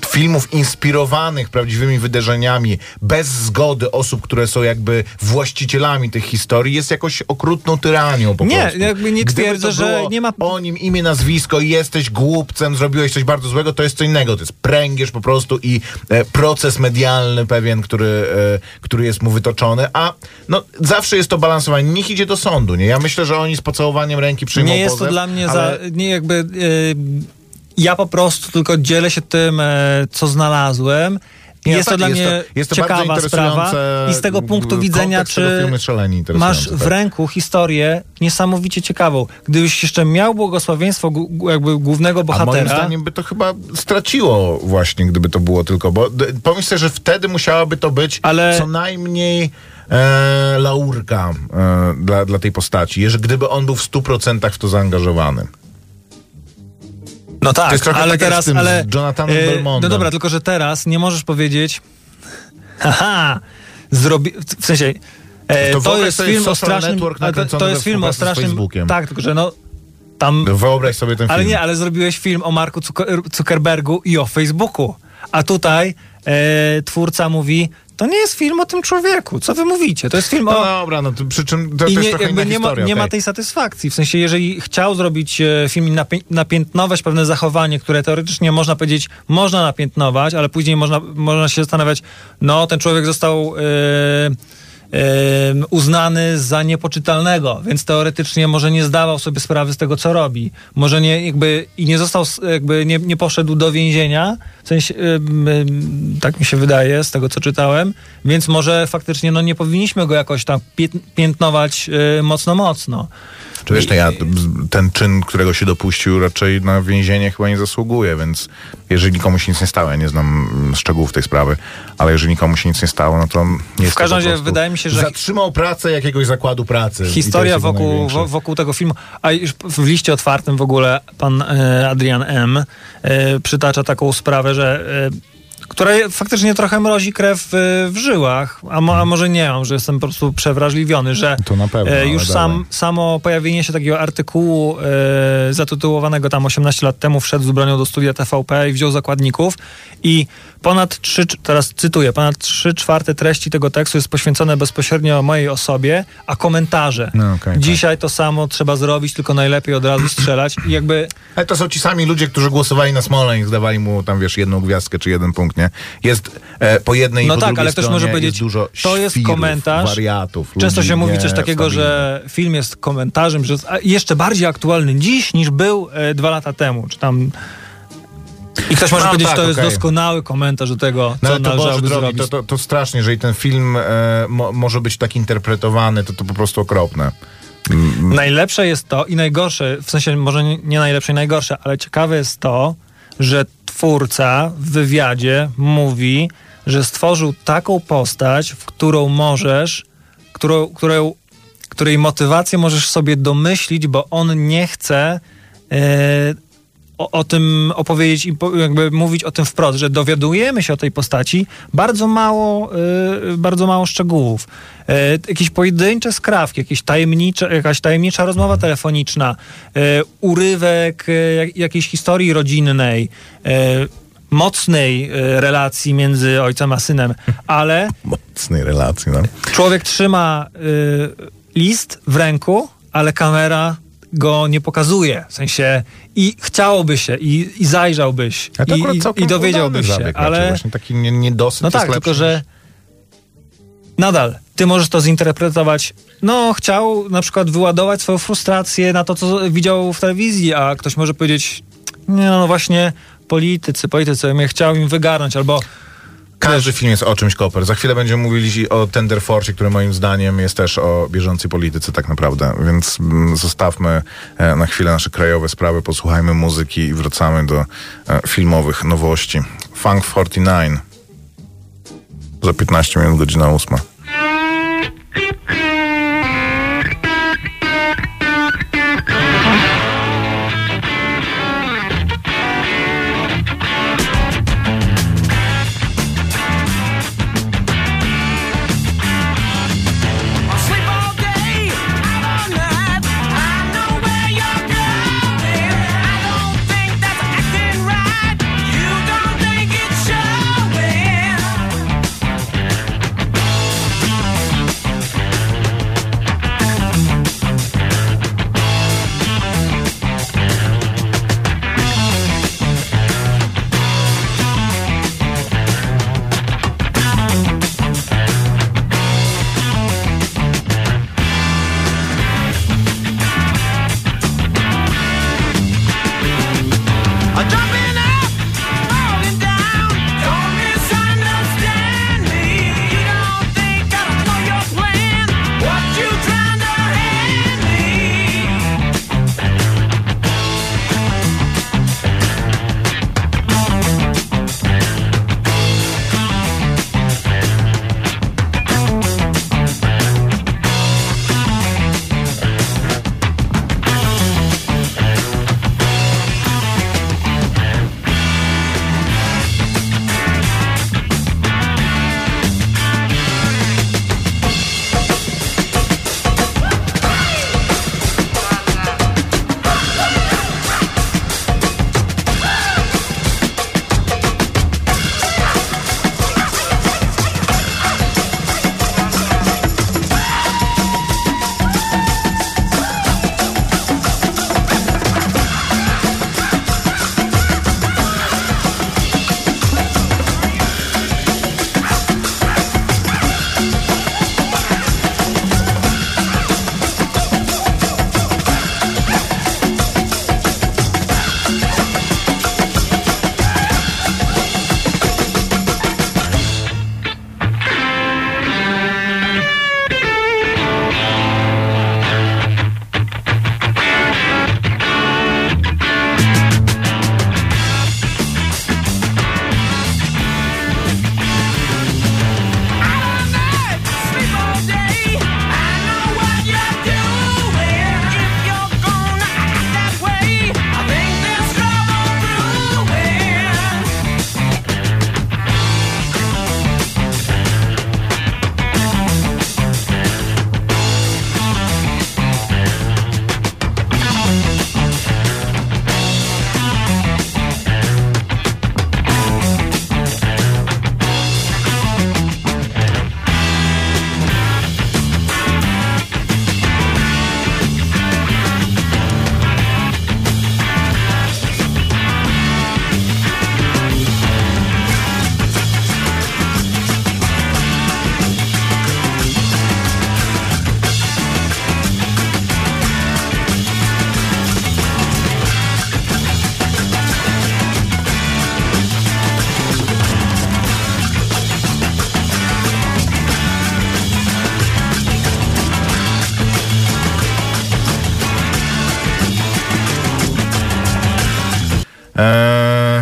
filmów inspirowanych prawdziwymi wydarzeniami bez zgody osób, które są jakby właścicielami tych historii, jest jakoś okrutną tyranią po Nie, prostu. jakby nie twierdzę, że nie ma- o nim imię, nazwisko i jesteś głupcem, zrobiłeś coś bardzo złego, to jest co innego. To jest pręgierz po prostu i e, proces medialny pewien, który, e, który jest mu wytoczony, a no, zawsze jest to balansowanie. Niech idzie do sądu, nie? Ja myślę, że oni z pocałowaniem ręki przyjmą nie jest to pozew, dla mnie ale- za. Nie jakby. y, ja po prostu tylko dzielę się tym, e, co znalazłem. Nie, jest tak, to dla jest mnie to- jest to ciekawa sprawa. I z tego punktu widzenia, czy masz w tak. ręku historię niesamowicie ciekawą. Gdybyś jeszcze miał błogosławieństwo jakby głównego A moim bohatera. zdaniem by to chyba straciło właśnie, gdyby to było tylko, bo pomyśl sobie, że wtedy musiałaby to być Ale- co najmniej e, laurka e, dla, dla tej postaci, jeżeli gdyby on był w 100% w to zaangażowany. No tak, To jest trochę ale tak teraz, z tym, ale z Jonathanem e, Belmondem. No dobra, tylko że teraz nie możesz powiedzieć haha, zrobi w sensie e, To to, jest film o strasznym ale to, to jest film o strasznym tak, tylko że no tam Wyobraź sobie ten ale film. nie, ale zrobiłeś film o Marku Zucker- Zuckerbergu i o Facebooku. A tutaj e, twórca mówi, to nie jest film o tym człowieku. Co wy mówicie? To jest film No o... dobra, no to przy czym to, to jest nie, trochę jakby nie, ma, historia. nie ma okej. tej satysfakcji. W sensie, jeżeli chciał zrobić e, film i napię- napiętnować pewne zachowanie, które teoretycznie można powiedzieć, można napiętnować, ale później można, można się zastanawiać, no ten człowiek został e, uznany za niepoczytalnego, więc teoretycznie może nie zdawał sobie sprawy z tego, co robi. Może nie jakby i nie został, jakby nie, nie poszedł do więzienia, w sensie, tak mi się wydaje, z tego, co czytałem, więc może faktycznie no, nie powinniśmy go jakoś tam pię- piętnować e, mocno, mocno. Czy wiesz, no ja ten czyn, którego się dopuścił, raczej na więzienie chyba nie zasługuje, więc jeżeli komuś nic nie stało, ja nie znam szczegółów tej sprawy, ale jeżeli komuś nic nie stało, no to jest W każdym razie wydaje mi się, że Zatrzymał pracę jakiegoś zakładu pracy. Historia wokół, wokół tego filmu, a już w liście otwartym w ogóle pan e, Adrian M. E, przytacza taką sprawę, że e, która faktycznie trochę mrozi krew e, w żyłach, a, mo, a może nie mam, że jestem po prostu przewrażliwiony, że pewno, ale już sam, samo pojawienie się takiego artykułu e, zatytułowanego tam 18 lat temu wszedł z bronią do studia TVP i wziął zakładników i ponad trzy, teraz cytuję, ponad trzy czwarte treści tego tekstu jest poświęcone bezpośrednio mojej osobie, a komentarze. No, okej, tak. Dzisiaj to samo trzeba zrobić, tylko najlepiej od razu strzelać i jakby Ale to są ci sami ludzie, którzy głosowali na Smoleńsk, dawali mu tam, wiesz, jedną gwiazdkę czy jeden punkt, nie? Jest e, po jednej i No po tak, drugiej ale ktoś stronie może jest powiedzieć, dużo to jest świrów, komentarz. wariatów. Często się mówi coś takiego, że film jest komentarzem, że jest jeszcze bardziej aktualny dziś niż był e, dwa lata temu, czy tam I ktoś może No powiedzieć, tak, to jest okej. doskonały komentarz do tego, co No ale to, Boże drogi, zrobić. to, to, to strasznie, jeżeli ten film e, mo, może być tak interpretowany, to to po prostu okropne. Najlepsze jest to i najgorsze, w sensie może nie, najlepsze i najgorsze, ale ciekawe jest to, że twórca w wywiadzie mówi, że stworzył taką postać, w którą możesz, którą, którą, której motywację możesz sobie domyślić, bo on nie chce e, o, o tym opowiedzieć i jakby mówić o tym wprost, że dowiadujemy się o tej postaci bardzo mało, y, bardzo mało szczegółów. Y, jakieś pojedyncze skrawki, jakieś tajemnicze, jakaś tajemnicza rozmowa telefoniczna, y, urywek y, jak, jakiejś historii rodzinnej, y, mocnej relacji między ojcem a synem, ale Mocnej relacji, no. człowiek trzyma list w ręku, ale kamera go nie pokazuje. W sensie i chciałoby się, i, i zajrzałbyś, i, i, dowiedziałbyś się, zabieg ale... Właśnie taki nie- niedosyt No tak, lepszy tylko że nadal ty możesz to zinterpretować. No, chciał na przykład wyładować swoją frustrację na to, co widział w telewizji, a ktoś może powiedzieć, nie no właśnie politycy, politycy, mnie chciał im wygarnąć, albo Każdy film jest o czymś koper. Za chwilę będziemy mówili o Tender Force, który moim zdaniem jest też o bieżącej polityce tak naprawdę. Więc mm, zostawmy e, na chwilę nasze krajowe sprawy, posłuchajmy muzyki i wracamy do e, filmowych nowości. Funk 49. Za 15 minut, godzina 8.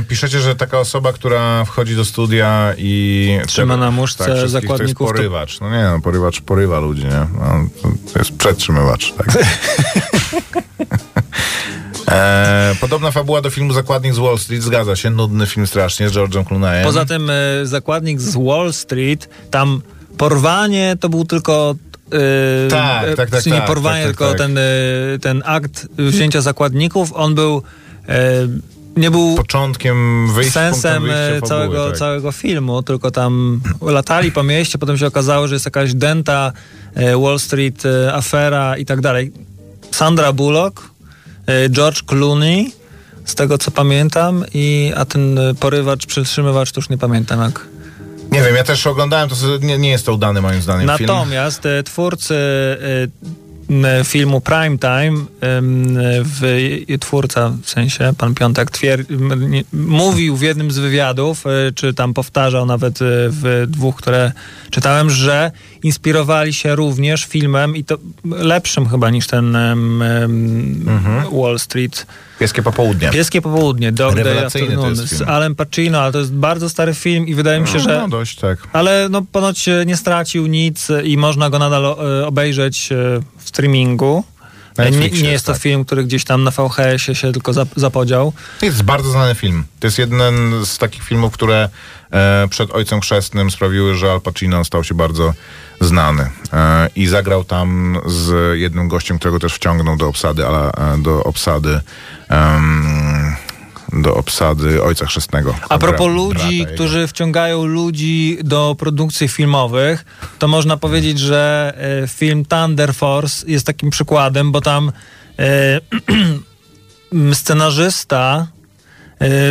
piszecie, że taka osoba, która wchodzi do studia i... Trzyma na muszce wszystkich, zakładników, To jest porywacz. No nie, no, porywacz porywa ludzi, nie? No, to, jest przetrzymywacz, tak? E, podobna fabuła do filmu Zakładnik z Wall Street, zgadza się, nudny film strasznie z George'em Clooneyem. Poza tym e, zakładnik z Wall Street, tam porwanie to był tylko. e, Tak, e, tak, tak, Nie tak, porwanie, tak, tak, tylko tak. Ten, e, ten akt wzięcia zakładników, on był. Nie był Początkiem wyjścia, sensem wyjścia e, fabuły, całego, tak. całego filmu, tylko tam latali po mieście, potem się okazało, że jest jakaś denta, e, Wall Street e, afera i tak dalej. Sandra Bullock, George Clooney, z tego co pamiętam, i, a ten porywacz, przytrzymywacz, to już nie pamiętam jak. Nie wiem, ja też oglądałem, to nie, nie jest to udany moim zdaniem film. Natomiast e, twórcy filmu Primetime, w, twórca w sensie, pan Piątek, mówił w jednym z wywiadów, e, czy tam powtarzał nawet e, w dwóch, które czytałem, że inspirowali się również filmem i to lepszym chyba niż ten Mhm. Wall Street. Pieskie popołudnie. Pieskie popołudnie, Dog Day Rewelacyjny to Afternoon z. Alem Pacino, ale to jest bardzo stary film i wydaje mi się, że No dość, tak. ale no ponoć e, nie stracił nic i można go nadal e, obejrzeć e, w streamingu. Nie, nie jest, to tak. film, który gdzieś tam na VHS-ie się tylko zap- zapodział. To jest bardzo znany film. To jest jeden z takich filmów, które przed Ojcem Chrzestnym sprawiły, że Al Pacino stał się bardzo znany. E, I zagrał tam z jednym gościem, którego też wciągnął do obsady, ale e, do obsady em, do obsady Ojca Chrzestnego. A propos ludzi, którzy wciągają ludzi do produkcji filmowych, to można powiedzieć, że e, film Thunder Force jest takim przykładem, bo tam e, scenarzysta e,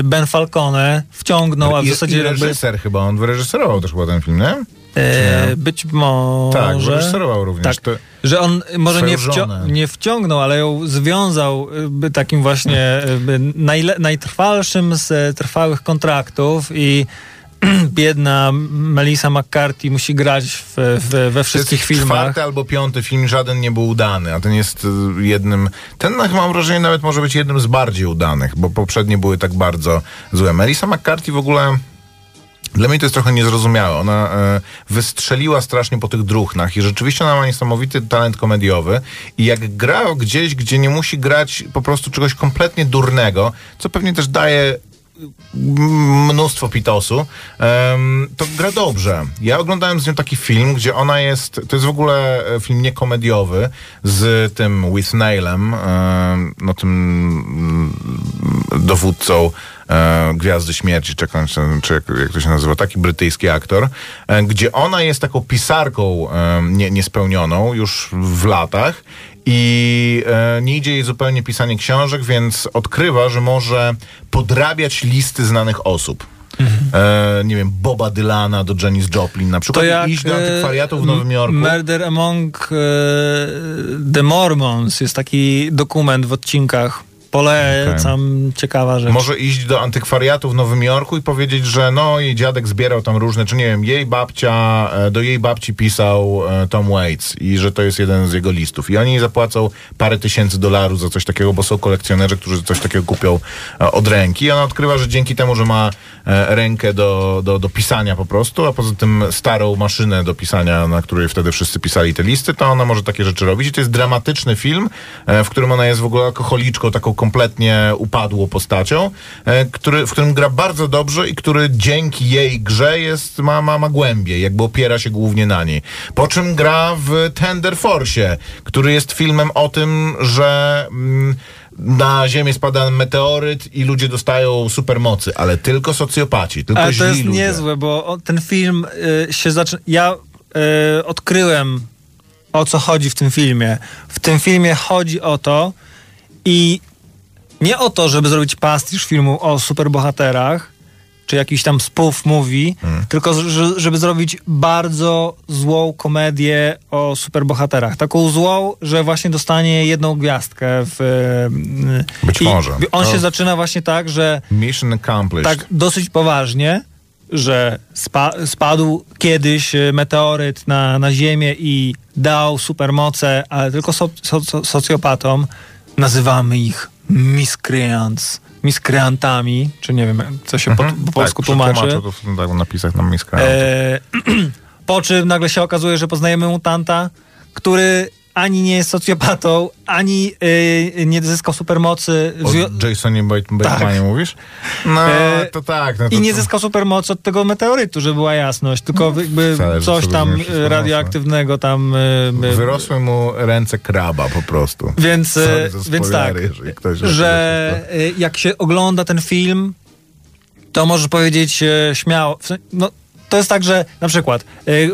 Ben Falcone wciągnął, a w zasadzie i jakby, reżyser chyba, on wyreżyserował też chyba ten film, nie? e, być może... Tak, wyreżyserował również. Tak, To, że on może nie, wcią- nie wciągnął, ale ją związał y, by takim właśnie y, by najtrwalszym z e, trwałych kontraktów i biedna Melissa McCarthy musi grać w, w, we wszystkich to jest filmach. Czwarty albo piąty film, żaden nie był udany, a ten jest y, jednym. Ten no, mam wrażenie nawet może być jednym z bardziej udanych, bo poprzednie były tak bardzo złe. Melissa McCarthy w ogóle. Dla mnie to jest trochę niezrozumiałe. Ona e, wystrzeliła strasznie po tych druchnach i rzeczywiście ona ma niesamowity talent komediowy i jak gra gdzieś, gdzie nie musi grać po prostu czegoś kompletnie durnego, co pewnie też daje mnóstwo pitosu, to gra dobrze. Ja oglądałem z nią taki film, gdzie ona jest, to jest w ogóle e, film niekomediowy z tym Withnailem, em, no tym mm, dowódcą e, Gwiazdy Śmierci, czy, czy jak, jak to się nazywa, taki brytyjski aktor, e, gdzie ona jest taką pisarką nie, niespełnioną już w latach i e, nie idzie jej zupełnie pisanie książek, więc odkrywa, że może podrabiać listy znanych osób. E, nie wiem, Boba Dylana do Janis Joplin na przykład. To jak iść do e, antykwariatu w Nowym Jorku. Murder Among e, the Mormons jest taki dokument w odcinkach. Polecam, ciekawa rzecz. Może iść do antykwariatu w Nowym Jorku i powiedzieć, że no jej dziadek zbierał tam różne, czy nie wiem, jej babcia, e, do jej babci pisał e, Tom Waits i że to jest jeden z jego listów. I oni zapłacą parę tysięcy dolarów za coś takiego, bo są kolekcjonerzy, którzy coś takiego kupią e, od ręki. I ona odkrywa, że dzięki temu, że ma rękę do, do, do pisania po prostu, a poza tym starą maszynę do pisania, na której wtedy wszyscy pisali te listy, to ona może takie rzeczy robić. I to jest dramatyczny film, w którym ona jest w ogóle alkoholiczką, taką kompletnie upadłą postacią, e, który, w którym gra bardzo dobrze i który dzięki jej grze jest, ma, ma, ma głębiej, jakby opiera się głównie na niej. Po czym gra w Tender Force, który jest filmem o tym, że mm, na Ziemię spada meteoryt i ludzie dostają supermocy, ale tylko socjopaci, tylko Ale źli to jest ludzie. niezłe, bo ten film y, się zaczyna. Ja y, odkryłem o co chodzi w tym filmie. W tym filmie chodzi o to i nie o to, żeby zrobić pastisz filmu o superbohaterach, czy jakiś tam spoof movie, Hmm. tylko żeby zrobić bardzo złą komedię o superbohaterach. Taką złą, że właśnie dostanie jedną gwiazdkę w... y, Być i może. On To- się zaczyna właśnie tak, że Mission accomplished. tak dosyć poważnie, że spa- spadł kiedyś e, meteoryt na, na Ziemię i dał supermoce, ale tylko so, so, so, socjopatom. Nazywamy ich miscreants. miskreantami, czy nie wiem, co się po, po polsku tak, tłumaczy. przetłumaczę to tak, napisach na miskach. E, po czym nagle się okazuje, że poznajemy mutanta, który ani nie jest socjopatą, ani e, nie zyskał supermocy. o Jasonie Bate- Batemanie mówisz? No, E, to tak. No to I nie to- zyskał supermocy od tego meteorytu, żeby była jasność, tylko jakby zależy, coś co tam radioaktywnego tam... e, Wyrosły mu ręce kraba po prostu. Więc, Sorry za więc tak, że e, jak się ogląda ten film, to możesz powiedzieć e, śmiało. No, to jest tak, że na przykład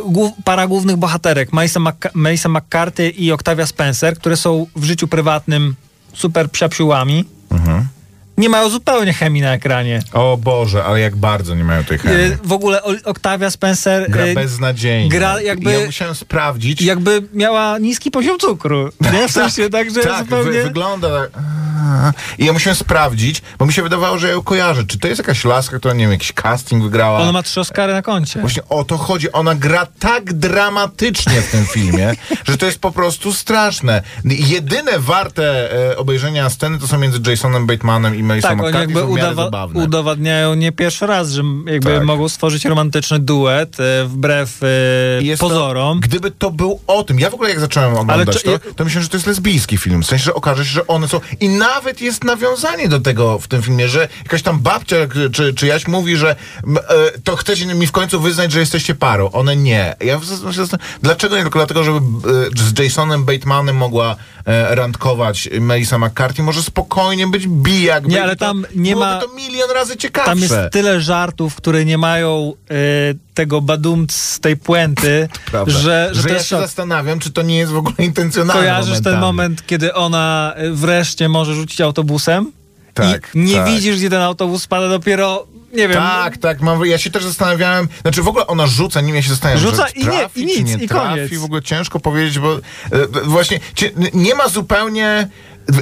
głów, para głównych bohaterek, Mc, Melissa McCarthy i Octavia Spencer, które są w życiu prywatnym super psiapsiułami, Mhm. Nie mają zupełnie chemii na ekranie. O Boże, ale jak bardzo nie mają tej chemii. E, w ogóle Octavia Spencer Gra e, beznadziejnie. gra jakby- Ja musiałem sprawdzić. jakby miała niski poziom cukru. Nie? W sensie tak, że tak, zupełnie... wy, wygląda tak. I ja musiałem sprawdzić, bo mi się wydawało, że ja ją kojarzę. Czy to jest jakaś laska, która, nie wiem, jakiś casting wygrała? Ona ma trzy Oscary na koncie. Właśnie o to chodzi. Ona gra tak dramatycznie w tym filmie, że to jest po prostu straszne. Jedyne warte e, obejrzenia sceny to są między Jasonem Batemanem i Melissa Tak, oni McCarthy. jakby udawa- udowadniają nie pierwszy raz, że jakby Tak. mogą stworzyć romantyczny duet e, wbrew e, pozorom. To, gdyby to był o tym, ja w ogóle jak zacząłem oglądać to, to myślałem, że to jest lesbijski film. W sensie, że okaże się, że one są. I nawet jest nawiązanie do tego w tym filmie, że jakaś tam babcia czy, czy Jaś mówi, że m, e, to chcecie mi w końcu wyznać, że jesteście parą. One nie. Ja w- dlaczego nie? Tylko dlatego, żeby e, z Jasonem Batemanem mogła e, randkować Melissa McCarthy. Może spokojnie być bi jakby. Ale to, tam nie ma- to milion razy ciekawsze. Tam jest tyle żartów, które nie mają e, tego badumc z tej puenty, że, że, to ja się szok. zastanawiam, czy to nie jest w ogóle intencjonalne. Kojarzysz ten momentami. moment, kiedy ona e, wreszcie może rzucić autobusem? Tak, I nie tak. widzisz, gdzie ten autobus spada dopiero, nie wiem. Tak, tak, mam, ja się też zastanawiałem, znaczy w ogóle ona rzuca, nim ja się zastanawiam, Rzuca że i nie- i nic, nie i trafi, koniec. w ogóle ciężko powiedzieć, bo e, właśnie cie, nie ma zupełnie,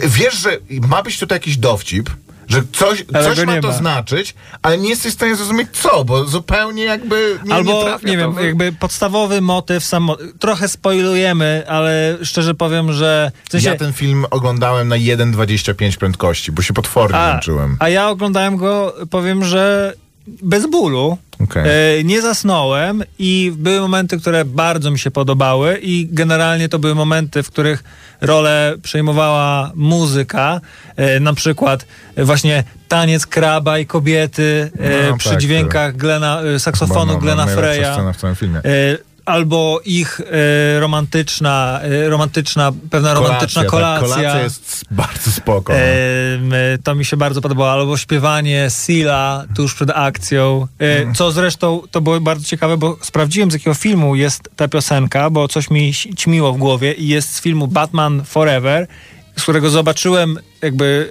wiesz, że ma być tutaj jakiś dowcip, że coś, Ale coś ma to ma. znaczyć, ale nie jesteś w stanie zrozumieć co, bo zupełnie jakby nie, Albo, nie nie, wiem, to w- jakby podstawowy motyw, samo... trochę spoilujemy, ale szczerze powiem, że... W sensie, Ja ten film oglądałem na 1,25 prędkości, bo się potwornie a, męczyłem. a ja oglądałem go, powiem, że bez bólu. Okej. E, nie zasnąłem i były momenty, które bardzo mi się podobały i generalnie to były momenty, w których rolę przejmowała muzyka, e, na przykład właśnie taniec kraba i kobiety e, No, przy tak, dźwiękach Glena, saksofonu Glena Freya. w całym filmie. Albo ich e, romantyczna, e, romantyczna, pewna romantyczna tak, kolacja. kolacja jest bardzo spoko. no. E, to mi się bardzo podobało. Albo śpiewanie Sila tuż przed akcją. Mhm. Co zresztą to było bardzo ciekawe, bo sprawdziłem z jakiego filmu jest ta piosenka, bo coś mi ćmiło w głowie i jest z filmu Batman Forever, z którego zobaczyłem jakby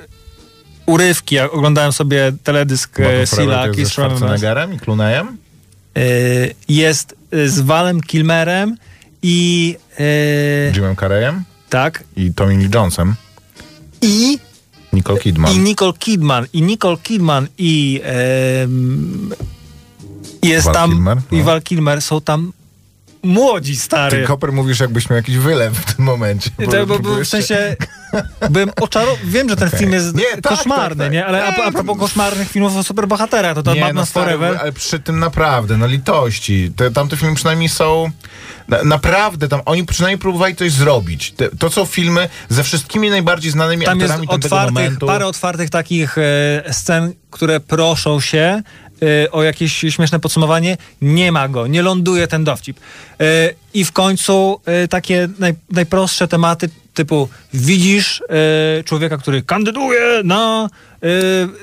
urywki, jak oglądałem sobie teledysk Sila Schwarzenegger. Schwarzeneggerem i Clooneyem? E, Jest z Walem Kilmerem i e, Jimem Carreyem tak i Tommy Lee Jonesem. i Nicole Kidman. I Nicole Kidman, i Nicole Kidman, i em, jest Val tam, Kilmer, i no. Val Kilmer są tam młodzi, Ty, stary. Koper, mówisz, jakbyś miał jakiś wylew w tym momencie. To, bo, bo w sensie byłem oczarow... Wiem, że ten Okej. film jest Nie, tak, koszmarny, tak, tak. nie? Ale a, a Nie, propos to- koszmarnych filmów o superbohaterach, to to Nie, Batman no stary, Forever. ale przy tym naprawdę, no litości. Te, tamte filmy przynajmniej są... Na, naprawdę, tam oni przynajmniej próbowali coś zrobić. Te, to są filmy ze wszystkimi najbardziej znanymi Tam jest aktorami tamtego otwartych, momentu. parę otwartych takich e, scen, które proszą się e, o jakieś śmieszne podsumowanie. Nie ma go, nie ląduje ten dowcip. E, I w końcu e, takie naj, najprostsze tematy typu widzisz e, człowieka, który kandyduje na, e,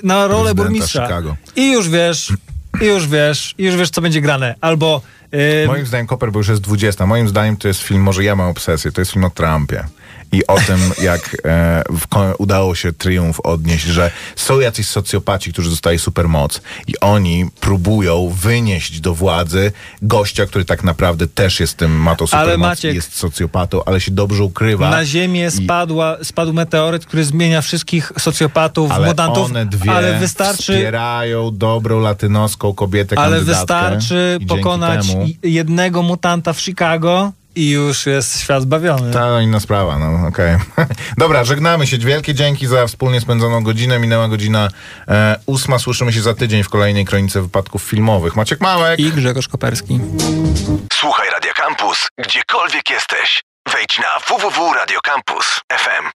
na rolę Prezydenta burmistrza. Chicago. I już wiesz, i już wiesz, i już wiesz, co będzie grane. Albo e, Moim zdaniem Koper, bo już jest 20. Moim zdaniem to jest film, może ja mam obsesję, to jest film o Trumpie. I o tym, jak e, w, udało się triumf odnieść, że są jacyś socjopaci, którzy dostali supermoc i oni próbują wynieść do władzy gościa, który tak naprawdę też jest tym, ma to supermoc Maciek- i jest socjopatą, ale się dobrze ukrywa. Na ziemię I- spadła, spadł meteoryt, który zmienia wszystkich socjopatów, ale mutantów, one dwie ale wystarczy, wspierają dobrą latynoską kobietę ale wystarczy pokonać jednego mutanta w Chicago i już jest świat zbawiony. To inna sprawa, no okej. Dobra, żegnamy się. Wielkie dzięki za wspólnie spędzoną godzinę. Minęła godzina e, ósma. Słyszymy się za tydzień w kolejnej kronice wypadków filmowych. Maciek Małek. I Grzegorz Koperski. Słuchaj Radio Campus, gdziekolwiek jesteś. Wejdź na www.radiocampus.fm.